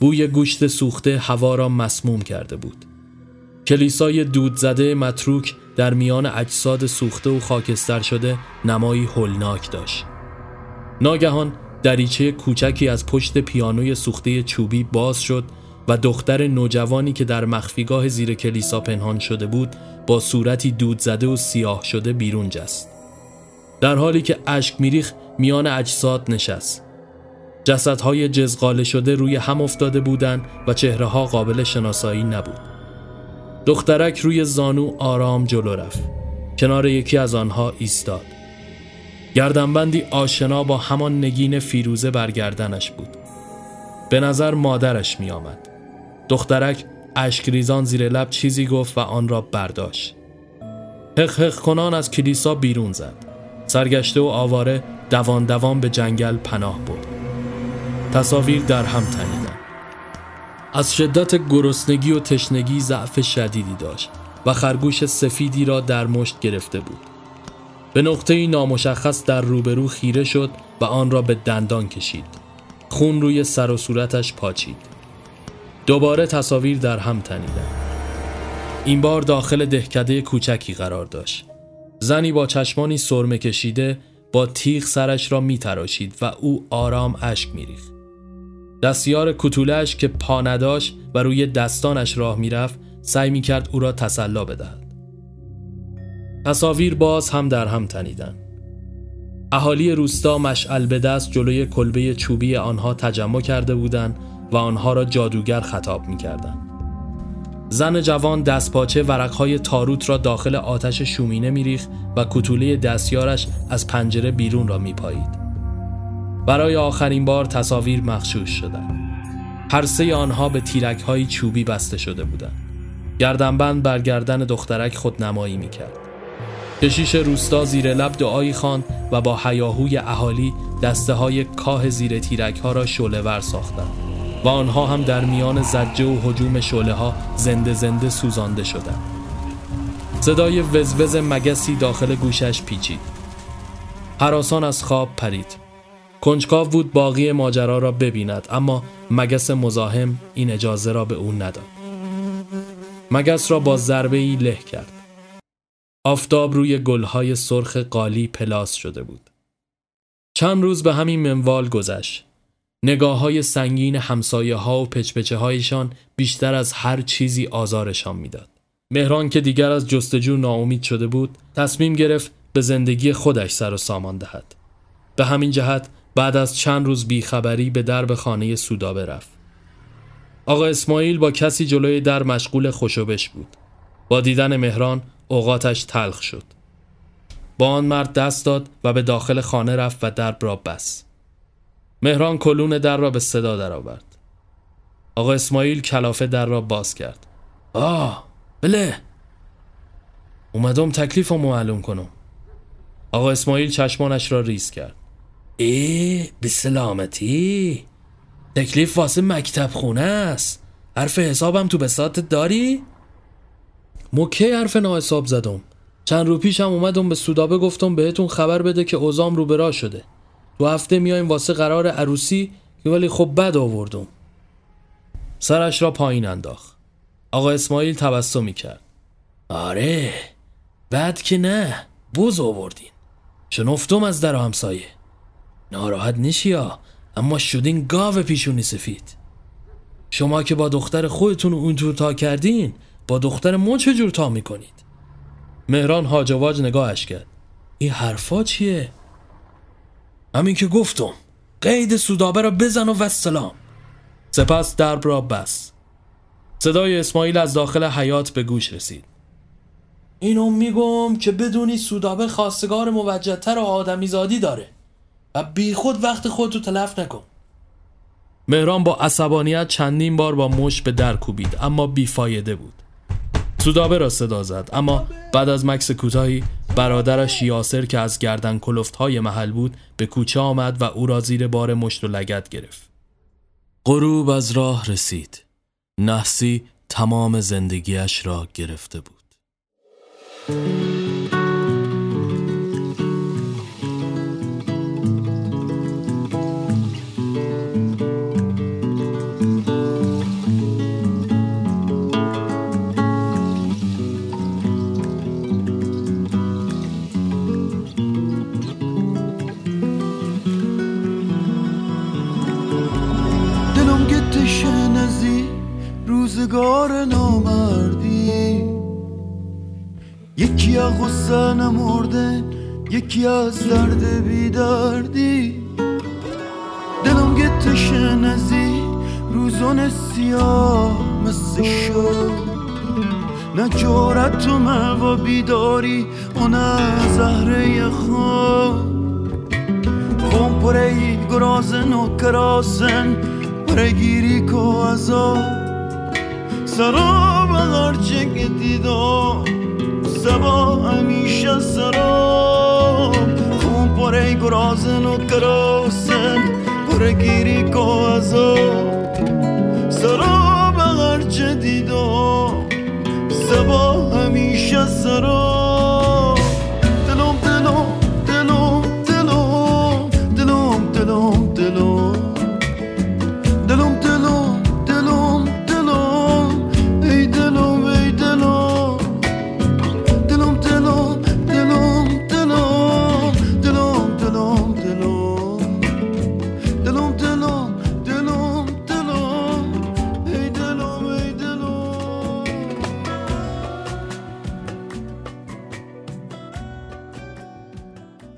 بوی گوشت سوخته هوا را مسموم کرده بود. کلیسای دود زده متروک در میان اجساد سوخته و خاکستر شده نمایی هولناک داشت. ناگهان دریچه کوچکی از پشت پیانوی سوخته چوبی باز شد و دختر نوجوانی که در مخفیگاه زیر کلیسا پنهان شده بود با صورتی دود زده و سیاه شده بیرون جست. در حالی که اشک میریخ میان اجساد نشست. جسدهای جزغاله شده روی هم افتاده بودند و چهره ها قابل شناسایی نبود. دخترک روی زانو آرام جلو رفت. کنار یکی از آنها ایستاد. گردنبندی آشنا با همان نگین فیروزه برگردنش بود. به نظر مادرش می آمد. دخترک اشکریزان زیر لب چیزی گفت و آن را برداشت. حق حق کنان از کلیسا بیرون زد. سرگشته و آواره دوان دوان به جنگل پناه برد. تصاویر در هم تنیدن از شدت گرسنگی و تشنگی ضعف شدیدی داشت و خرگوش سفیدی را در مشت گرفته بود. به نقطه نامشخص در روبرو خیره شد و آن را به دندان کشید. خون روی سر و صورتش پاچید. دوباره تصاویر در هم تنیدن این بار داخل دهکده کوچکی قرار داشت. زنی با چشمانی سرمه کشیده با تیغ سرش را می تراشید و او آرام اشک می ریخت. دستیار کتولش که پا نداشت و روی دستانش راه می‌رفت سعی می کرد او را تسلا بدهد. تصاویر باز هم در هم تنیدن. اهالی روستا مشعل به دست جلوی کلبه چوبی آنها تجمع کرده بودند و آنها را جادوگر خطاب می کردن. زن جوان دستپاچه ورقهای تاروت را داخل آتش شومینه میریخ و کتوله دستیارش از پنجره بیرون را میپایید. برای آخرین بار تصاویر مخشوش شدند. هر سه آنها به تیرک های چوبی بسته شده بودند. گردنبند بر گردن دخترک خود نمایی می‌کرد. کشیش روستا زیر لب دعایی خواند و با حیاهوی اهالی دسته های کاه زیر تیرک ها را شعله ور ساختند و آنها هم در میان زجه و حجوم شعله ها زنده زنده سوزانده شدند. صدای وزوز مگسی داخل گوشش پیچید. حراسان از خواب پرید. کنجکاو بود باقی ماجرا را ببیند اما مگس مزاحم این اجازه را به او نداد مگس را با ضربه ای له کرد آفتاب روی گلهای سرخ قالی پلاس شده بود چند روز به همین منوال گذشت نگاه های سنگین همسایه ها و پچپچه هایشان بیشتر از هر چیزی آزارشان می‌داد. مهران که دیگر از جستجو ناامید شده بود تصمیم گرفت به زندگی خودش سر و سامان دهد. به همین جهت بعد از چند روز بیخبری به درب خانه سودابه رفت. آقا اسماعیل با کسی جلوی در مشغول خوشوبش بود. با دیدن مهران اوقاتش تلخ شد. با آن مرد دست داد و به داخل خانه رفت و درب را بست. مهران کلون در را به صدا درآورد. آقا اسماعیل کلافه در را باز کرد. آه بله اومدم تکلیف رو معلوم کنم. آقا اسماعیل چشمانش را ریز کرد. ای به سلامتی. تکلیف واسه مکتب خونه است. حرف حسابم تو بساطت داری؟ مکی حرف ناحساب زدم. چند رو پیشم اومدم به سودابه گفتم بهتون خبر بده که اوزام رو برا شده. تو هفته میایم واسه قرار عروسی که ولی خب بد آوردم. سرش را پایین انداخت. آقا اسماعیل تبسمی کرد آره بد که نه بوز آوردین. شنفتم از در همسایه. ناراحت نشیا اما شدین گاو پیشونی سفید. شما که با دختر خودتون اونجور تا کردین با دختر ما چجور تا می‌کنید؟ مهران هاجواج نگاهش کرد. این حرفا چیه؟ همین که گفتم قید سودابه را بزن و وسلام. سپس درب را بس. صدای اسماعیل از داخل حیات به گوش رسید. اینو میگم که بدونی سودابه خواستگار موجدتر و آدمیزادی داره. و بی خود وقت خودتو تلف نکن. مهران با عصبانیت چندین بار با مش به در کوبید اما بیفایده بود. سودابه را صدا زد اما بعد از مکس کوتاهی برادرش یاسر که از گردن کلفت های محل بود به کوچه آمد و او را زیر بار مشت و لگت گرفت. غروب از راه رسید. نحسی تمام زندگیش را گرفته بود. یا غصه مردن یکی از درد بیدردی. دلم گت شنزی روزون سیاه مثل شد. نه جارت و موا بیداری و نه زهره خود خون پره گرازن و کراسن پره گیری کو ازا سرا بغر چه دیدار سبا همیشه سراب خون پره گرازن و کراسن پرگیری که عذاب سراب هرچه دیدم. سبا همیشه سراب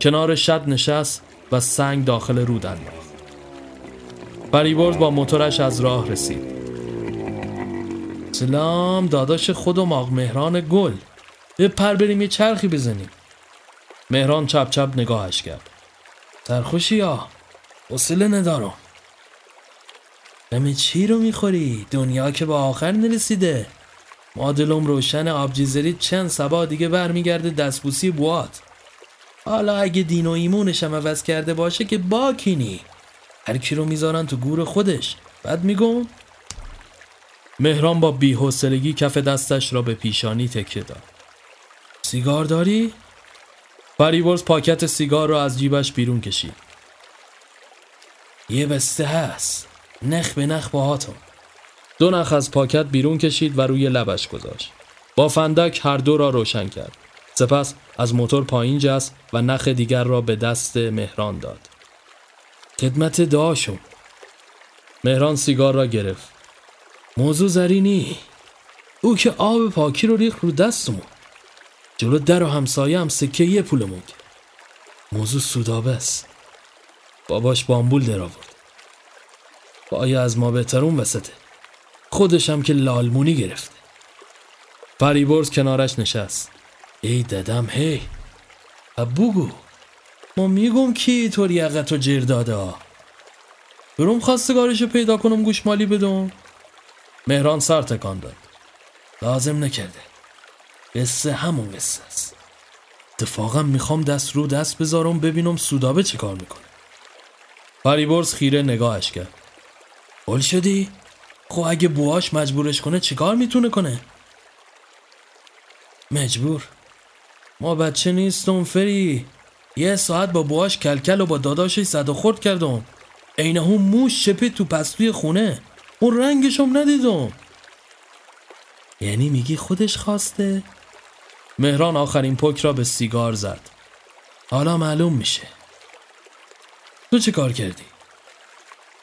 کنار شد نشست و سنگ داخل رود انداخت فریبرز با موتورش از راه رسید. سلام داداش خودم آق مهران گل. بپر بریم یه چرخی بزنیم. مهران چپ چپ نگاهش کرد. سرخوشی یا حوصله ندارم. دم چی رو می‌خوری؟ دنیا که به آخر نرسیده. ما دلم روشن آبجیزری چند سبا دیگه برمیگرده دستبوسی بوات. حالا اگه دین و ایمونشم عوض کرده باشه که باکینی هر کی رو می‌ذارن تو گور خودش بعد میگم مهران با بی‌حوصلگی کف دستش را به پیشانی تکیه داد سیگار داری؟ فریورز پاکت سیگار را از جیبش بیرون کشید یه بسته هست نخ به نخ باهاتون دو نخ از پاکت بیرون کشید و روی لبش گذاشت. با فندک هر دو را روشن کرد. سپس از موتور پایین جست و نخ دیگر را به دست مهران داد. خدمت دعاشون مهران سیگار را گرفت. موضوع زرینی او که آب پاکی رو ریخ رو دستمون جلو در و همسایه هم سکه یه پولمون کرد. موضوع سودابه است باباش بامبول در آورد پای از ما بهترون وسطه خودش هم که لالمونی گرفته فریبرز کنارش نشست. ای ددم هی بگو ما میگم کی طور یقت و جر داده بروم خواستگارشو پیدا کنم گوشمالی بدم مهران سر تکان داد. لازم نکرده قصه همون قصه است اتفاقا می‌خوام دست رو دست بذارم ببینم سودابه چه کار می‌کنه فریبرز خیره نگاهش کرد. بول شدی؟ خب اگه بواش مجبورش کنه چیکار می‌تونه کنه؟ مجبور ما بچه نیستم فری یه ساعت با بواش کلکل و با داداشش و خورد کردم عین اون موش شپید تو پستوی خونه اون رنگشم ندیدم یعنی میگی خودش خواسته؟ مهران آخرین پک را به سیگار زد. حالا معلوم میشه تو چه کار کردی؟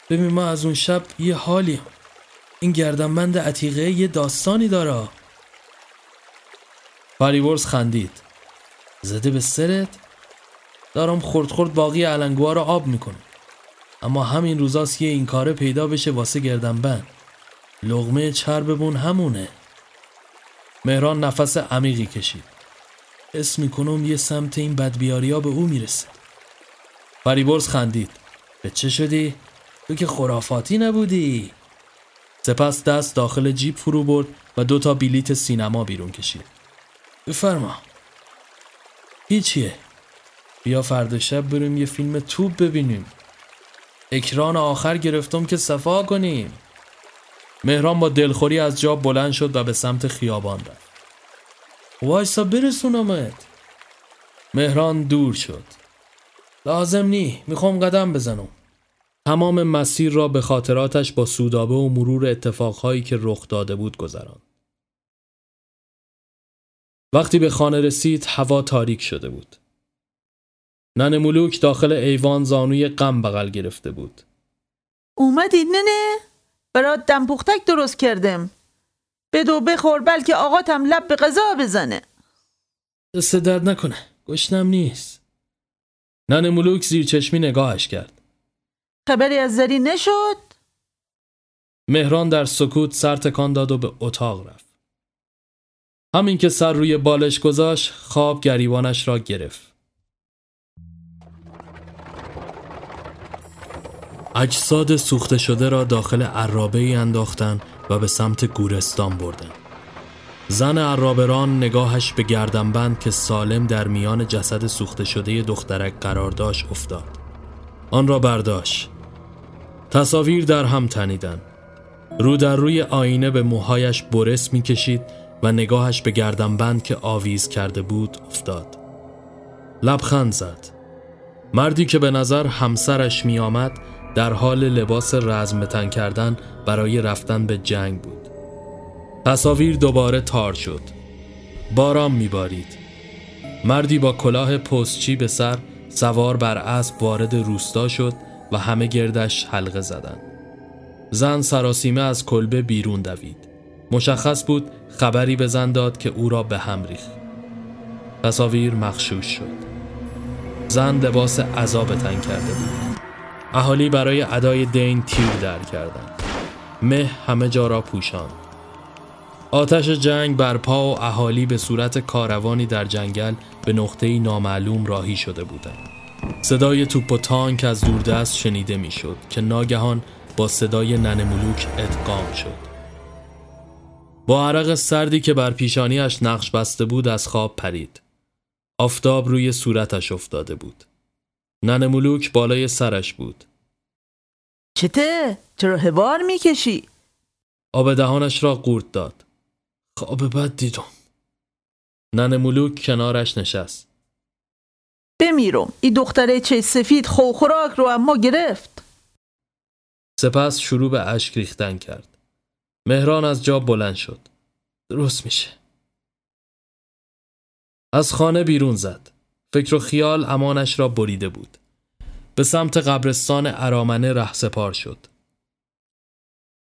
ببین ما از اون شب یه حالی این گردنبند عتیقه یه داستانی داره فریبرز خندید. زده به سرت دارم خورد خورد باقی علنگوها رو آب می‌کنم اما همین روزاست یه این کاره پیدا بشه واسه گردنبند لغمه چربمون همونه مهران نفس عمیقی کشید. اسم می‌کنم یه سمت این بدبیاریا به او می‌رسه فریبرز خندید. به چه شدی؟ تو که خرافاتی نبودی سپس دست داخل جیب فرو برد و دو تا بلیت سینما بیرون کشید. بفرما هیچیه بیا فردا شب بریم یه فیلم توپ ببینیم اکران آخر گرفتم که صفا کنیم مهران با دلخوری از جا بلند شد و به سمت خیابان رفت. وایسا برسونمت مهران دور شد. لازم نی می‌خوام قدم بزنم تمام مسیر را به خاطراتش با سودابه و مرور اتفاقهایی که رخ داده بود گذراند. وقتی به خانه رسید هوا تاریک شده بود. نن ملوک داخل ایوان زانوی غم بغل گرفته بود. اومدی ننه برات دمپختک درست کردم بدو بخور بلکه آقاتم لب به غذا بزنه دست درد نکنه گشنم نیست نن ملوک زیر چشمی نگاهش کرد. خبری از زری نشد مهران در سکوت سر تکان داد و به اتاق رفت. همین که سر روی بالش گذاشت خواب گریبانش را گرفت. اجساد سوخته شده را داخل عرابه ای انداختن و به سمت گورستان بردن. زن عرابران نگاهش به گردنبند که سالم در میان جسد سوخته شده دخترک قرار داشت افتاد. آن را برداشت. تصاویر در هم تنیدن. رو در روی آینه به موهایش برس می کشید و نگاهش به گردنبند که آویز کرده بود افتاد. لبخند زد. مردی که به نظر همسرش می آمد در حال لباس رزم تن کردن برای رفتن به جنگ بود. تصاویر دوباره تار شد. باران میبارید. مردی با کلاه پستچی به سر سوار بر اسب وارد روستا شد و همه گردش حلقه زدند. زن سراسیمه از کلبه بیرون دوید. مشخص بود خبری به زن داد که او را به هم ریخت. تصاویر مخشوش شد. زن لباس عذاب تن کرده بود. اهالی برای ادای دین تیر در کردند. مه همه جا را پوشاند. آتش جنگ برپا و اهالی به صورت کاروانی در جنگل به نقطه‌ای نامعلوم راهی شده بودند. صدای توپ و تانک از دوردست شنیده می‌شد که ناگهان با صدای ننه ملوک ادغام شد. با عرق سردی که بر پیشانیش نقش بسته بود از خواب پرید. آفتاب روی صورتش افتاده بود. ننه ملوک بالای سرش بود. چته؟ چرا هوار می‌کشی؟ آب دهانش را قورت داد. خواب بد دیدم ننه ملوک کنارش نشست. بمیرم این دختره چه سفید خوخوراک رو اما گرفت سپس شروع به اشک ریختن کرد. مهران از جا بلند شد. درست میشه. از خانه بیرون زد. فکر و خیال امانش را بریده بود. به سمت قبرستان ارامنه رهسپار شد.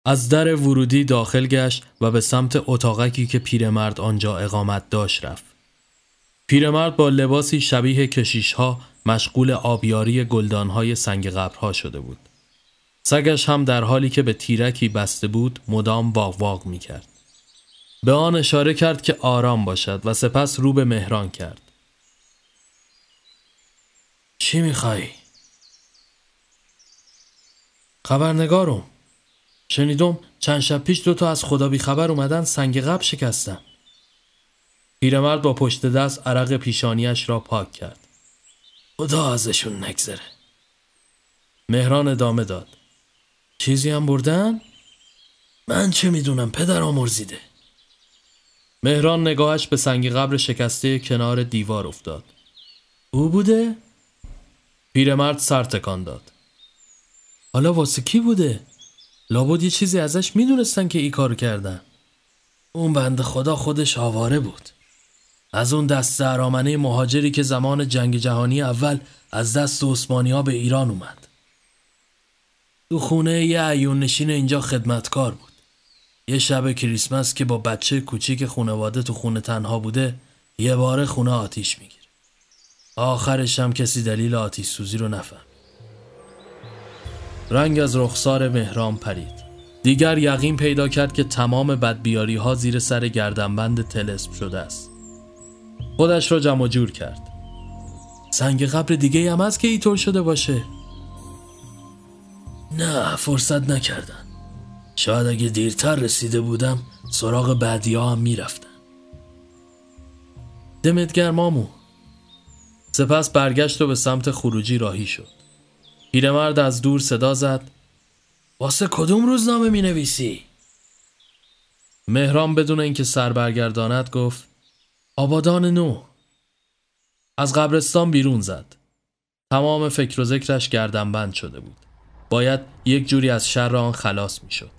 از در ورودی داخل گشت و به سمت اتاقکی که پیرمرد آنجا اقامت داشت رفت. پیرمرد با لباسی شبیه کشیشها مشغول آبیاری گلدانهای سنگ قبرها شده بود. سگش هم در حالی که به تیرکی بسته بود مدام واق واق می کرد. به آن اشاره کرد که آرام باشد و سپس رو به مهران کرد. چی می‌خوای؟ خبرنگارم شنیدم چند شب پیش دوتا از خدا بی خبر اومدن سنگ قبل شکستن پیرمرد با پشت دست عرق پیشانیش را پاک کرد. خدا ازشون نگذره مهران ادامه داد. چیزی هم بردن؟ من چه می‌دونم پدر آمرزیده مهران نگاهش به سنگ قبر شکسته کنار دیوار افتاد. او بوده؟ پیرمرد سر تکان داد. حالا واسه کی بوده؟ لابد یه چیزی ازش می‌دونستن که ای کار کردن اون بند خدا خودش آواره بود از اون دست ارامنه مهاجری که زمان جنگ جهانی اول از دست عثمانی به ایران اومد تو خونه یه ایون نشین اینجا خدمتکار بود یه شب کریسمس که با بچه کوچیک خونواده تو خونه تنها بوده یه بار خونه آتیش می‌گیره آخرش هم کسی دلیل آتیش سوزی رو نفهم رنگ از رخسار مهران پرید. دیگر یقین پیدا کرد که تمام بدبیاری ها زیر سر گردنبند تلسم شده است. خودش را جمع جور کرد. سنگ قبر دیگه هم هست که اینطور شده باشه نه فرصت نکردن. شاید اگه دیرتر رسیده بودم سراغ بعدی ها هم می‌رفتن. دمت مامو سپس برگشت و به سمت خروجی راهی شد. پیرمرد از دور صدا زد. واسه کدوم روزنامه می نویسی؟ مهران بدون اینکه سر برگرداند گفت آبادان نو. از قبرستان بیرون زد. تمام فکر و ذکرش گردنبند شده بود. باید یک جوری از شر آن خلاص می شد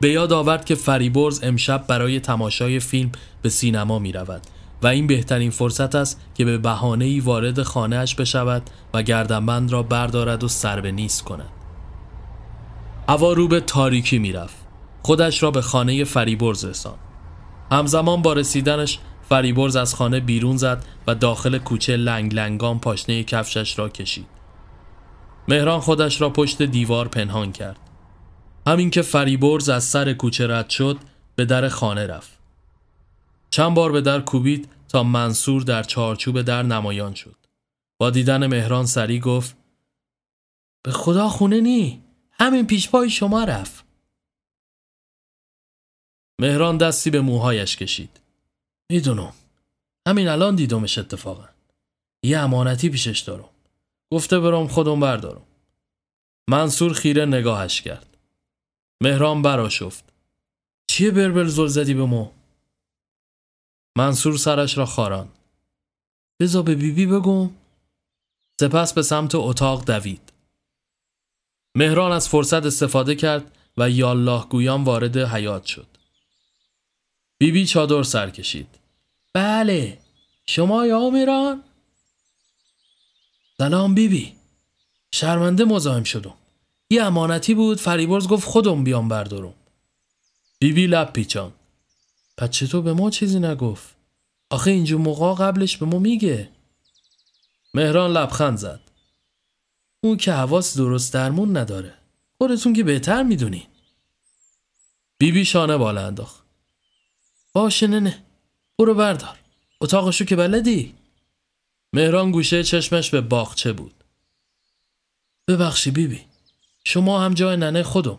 به یاد آورد که فریبرز امشب برای تماشای فیلم به سینما می رود و این بهترین فرصت است که به بهانه ای وارد خانهاش بشود و گردنبند را بردارد و سر به نیست کند. هوا رو به تاریکی می‌رفت. خودش را به خانه فریبرز رساند. همزمان با رسیدنش فریبرز از خانه بیرون زد و داخل کوچه لنگ لنگان پاشنه کفشش را کشید. مهران خودش را پشت دیوار پنهان کرد. همین که فریبرز از سر کوچه رد شد به در خانه رفت. چند بار به در کوبید تا منصور در چارچوب در نمایان شد. با دیدن مهران سری گفت به خدا خونه نی همین پیش پای شما رفت. مهران دستی به موهایش کشید. می‌دونم. همین الان دیدمش اتفاقا. یه امانتی پیشش دارم. گفته برام خودم بردارم. منصور خیره نگاهش کرد. مهران برا شفت. چیه بربر زل زدی به ما؟ منصور سرش را خاران بزا به بیبی بی بگم سپس به سمت اتاق دوید مهران از فرصت استفاده کرد و یالله گویان وارد حیات شد بیبی بی چادر سر کشید بله شما یا مهران سلام بیبی. بی. شرمنده مزاحم شدم. یه امانتی بود فریبرز گفت خودم بیام بردارم. بیبی لب پیچان. پس چطور به ما چیزی نگفت؟ آخه اینجور موقع قبلش به ما میگه. مهران لبخند زد. اون که حواس درست درمون نداره. خودتون که بهتر می‌دونین بیبی بی شانه بالا انداخت. باشه نه. برو بردار. اتاقشو که بلدی؟ مهران گوشه چشمش به باغچه بود ببخشی بیبی بی. شما هم جای ننه خودم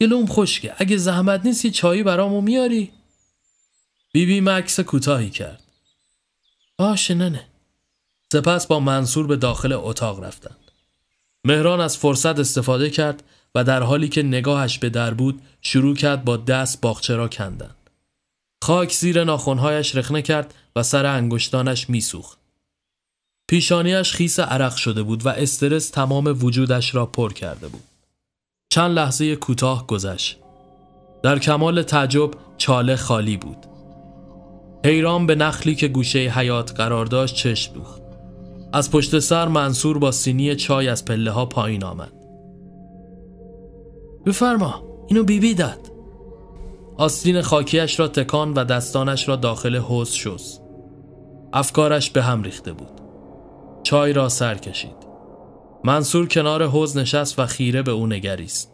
گلوم خشکه اگه زحمت نیست یه چایی برامو میاری بیبی مکس کوتاهی کرد. باشه ننه. سپس با منصور به داخل اتاق رفتند. مهران از فرصت استفاده کرد و در حالی که نگاهش به در بود شروع کرد با دست باغچه را کندن. خاک زیر ناخونهایش رخنه کرد و سر انگشتانش میسوخت. پیشانیش خیس عرق شده بود و استرس تمام وجودش را پر کرده بود. چند لحظه کوتاه گذشت. در کمال تعجب چاله خالی بود. حیران به نخلی که گوشه حیات قرار داشت چشم دوخت. از پشت سر منصور با سینی چای از پله ها پایین آمد. بفرما اینو بیبی داد. آستین خاکیش را تکان و دستانش را داخل حوز شست. افکارش به هم ریخته بود. چای را سر کشید. منصور کنار حوز نشست و خیره به او نگریست.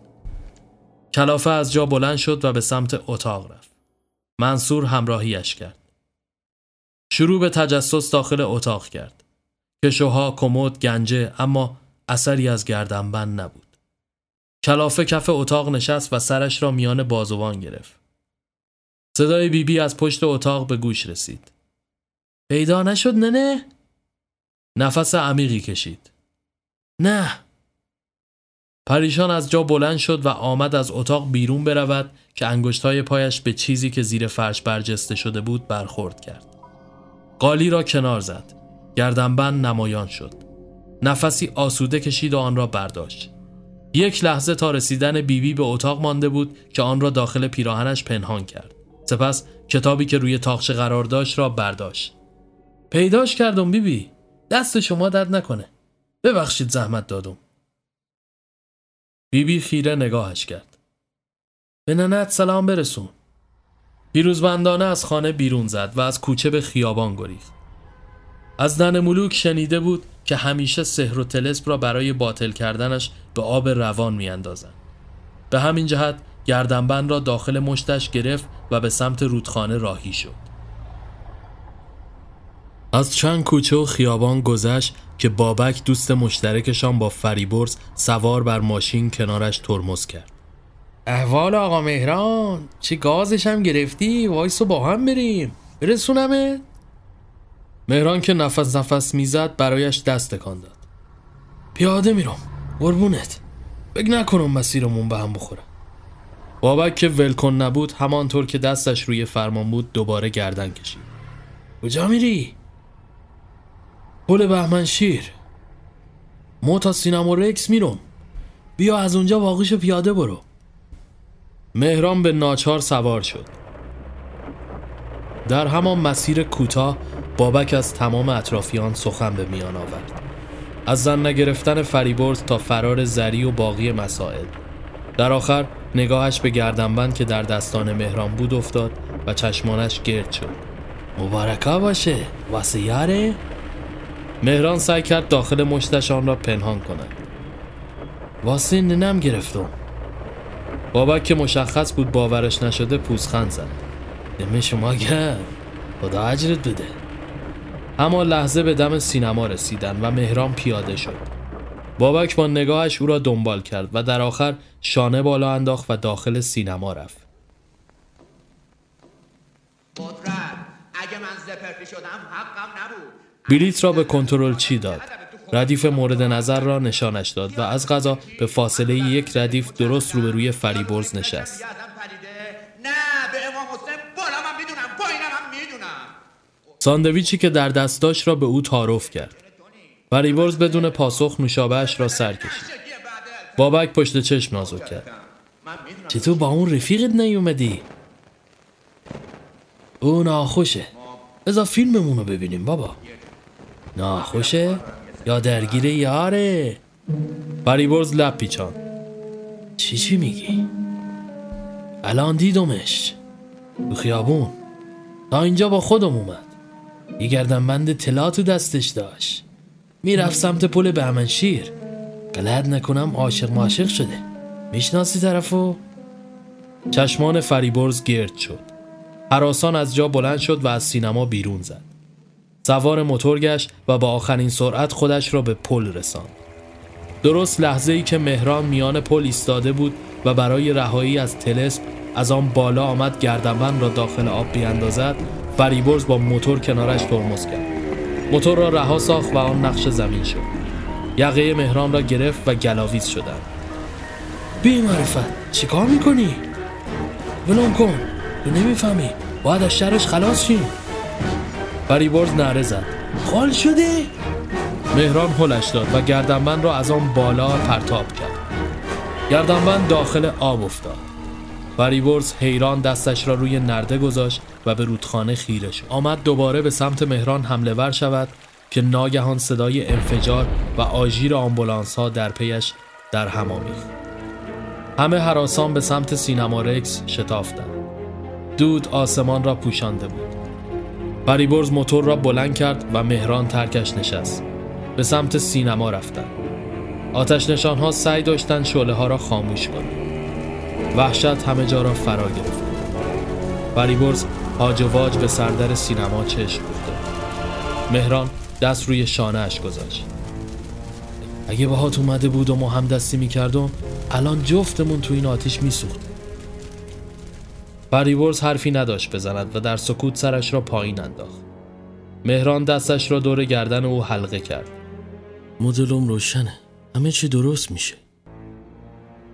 کلافه از جا بلند شد و به سمت اتاق رفت. منصور همراهیش کرد. شروع به تجسس داخل اتاق کرد. کشوها، کمد، گنجه اما اثری از گردنبند نبود. کلافه کف اتاق نشست و سرش را میان بازوان گرفت. صدای بیبی بی از پشت اتاق به گوش رسید. پیدا نشد ننه؟ نفس عمیقی کشید. نه. پریشان از جا بلند شد و آمد از اتاق بیرون برود که انگشتای پایش به چیزی که زیر فرش برجسته شده بود برخورد کرد. قالی را کنار زد. گردنبند نمایان شد. نفسی آسوده کشید و آن را برداشت. یک لحظه تا رسیدن بیبی بی به اتاق مانده بود که آن را داخل پیراهنش پنهان کرد. سپس کتابی که روی تاخچه قرار داشت را برداشت. پیداش کردم بیبی بی. دست شما درد نکنه. ببخشید زحمت دادم. بیبی بی خیره نگاهش کرد. به ننت سلام برسون. پیروزمندانه از خانه بیرون زد و از کوچه به خیابان گریخت. از دن ملوک شنیده بود که همیشه سحر و تلسم را برای باطل کردنش به آب روان میاندازند. به همین جهت گردنبند را داخل مشتش گرفت و به سمت رودخانه راهی شد. از چند کوچه و خیابان گذشت که بابک دوست مشترکشان با فریبرز سوار بر ماشین کنارش ترمز کرد. احوال آقا مهران چه گازش هم گرفتی؟ وایسو با هم بریم. برسونمه؟ مهران که نفس نفس می‌زد برایش دست تکان داد. پیاده میرم. قربونت. بگ نکنم مسیرمون به هم بخوره. بابک که ولکن نبود همانطور که دستش روی فرمان بود دوباره گردن کشید. کجا میری؟ پل بهمن شیر. ما تا سینما رکس میرم. بیا از اونجا واقعش پیاده برو. مهران به ناچار سوار شد. در همان مسیر کوتاه بابک از تمام اطرافیان سخن به میان آورد. از زن نگرفتن فریبرز تا فرار زری و باقی مسائل. در آخر نگاهش به گردنبند که در دستان مهران بود افتاد و چشمانش گرد شد. مبارکا باشه واسه یاره؟ مهران سعی کرد داخل مشتشان را پنهان کند. واسه ننم گرفتم. بابک که مشخص بود باورش نشده پوزخند زد. دم شما گرد خدا عجرت بده. اما لحظه به دم سینما رسیدن و مهران پیاده شد. بابک با نگاهش او را دنبال کرد و در آخر شانه بالا انداخت و داخل سینما رفت. بلیت را به کنترل چی داد؟ ردیف مورد نظر را نشانش داد و از غذا به فاصله یک ردیف درست روبروی فریبرز نشست. ساندویچی که در دست داشت را به او تعارف کرد. فریبرز بدون پاسخ نوشابهش را سر کشید. بابک پشت چشم نازک کرد. چطور با اون رفیقت نیومدی؟ او ناخوشه. بذار فیلممون رو ببینیم بابا. ناخوشه؟ یا درگیر یاره؟ فریبرز لب پیچان چی چی میگی؟ الان دیدمش. تو خیابون. تا اینجا با خودم اومد. یه گردنبند طلا تو دستش داشت. می‌رفت سمت پل بهمنشیر غلط نکنم عاشق معاشق شده. می‌شناسی طرفو؟ چشمان فریبرز گرد شد. حراسان از جا بلند شد و از سینما بیرون زد. سوار موتور گشت و با آخرین سرعت خودش را به پل رساند. درست لحظه ای که مهران میان پل ایستاده بود و برای رهایی از تلسم از آن بالا آمد گردنبند را داخل آب بیاندازد فریبرز با موتور کنارش ترمز کرد. موتور را رها ساخت و آن نقش زمین شد. یقه مهران را گرفت و گلاویز شدند. بی معرفت چیکار می‌کنی؟ ولم کن تو نمی‌فهمی. باید از شرش خلاص شیم. فریبرز نره زد. خال شده؟ مهران هلش داد و گردنبند را از آن بالا پرتاب کرد. گردنبند داخل آب افتاد. فریبرز حیران دستش را روی نرده گذاشت و به رودخانه خیره شد. آمد دوباره به سمت مهران حمله ور شود که ناگهان صدای انفجار و آژیر آمبولانس ها در پیش در هم آمیخت. همه حراسان به سمت سینما رکس شتافتند. دود آسمان را پوشانده بود. فریبرز موتور را بلند کرد و مهران ترکش نشست. به سمت سینما رفتند آتش نشان ها سعی داشتند شعله ها را خاموش کنند وحشت همه جا را فرا گرفت. فریبرز هاج به سردر سینما چشم دوخته مهران دست روی شانه اش گذاشت. اگه باهات اومده بود و ما هم دستی می‌کردم الان جفتمون تو این آتیش میسوخت فریبرز حرفی نداشت بزند و در سکوت سرش را پایین انداخت. مهران دستش را دور گردن او حلقه کرد. مدلم روشنه. همه چی درست میشه.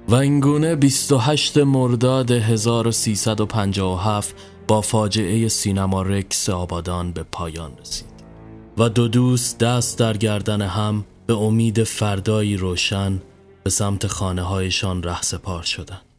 و اینگونه 28 مرداد 1357 با فاجعه سینما رکس آبادان به پایان رسید. و دو دوست دست در گردن هم به امید فردایی روشن به سمت خانه هایشان رهسپار شدند.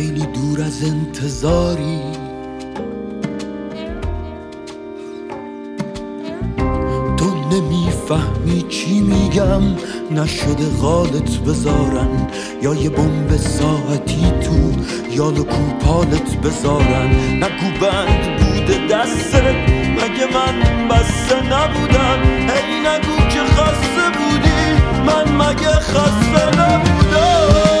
خیلی دور از انتظاری. تو نمی‌فهمی چی میگم. نشده غالت بذارن. یا یه بمب ساعتی تو یا کوپالت بذارن. نگو بند بوده دستت مگه من بسته نبودم؟ هی نگو که خسته بودی. من مگه خسته نبودم؟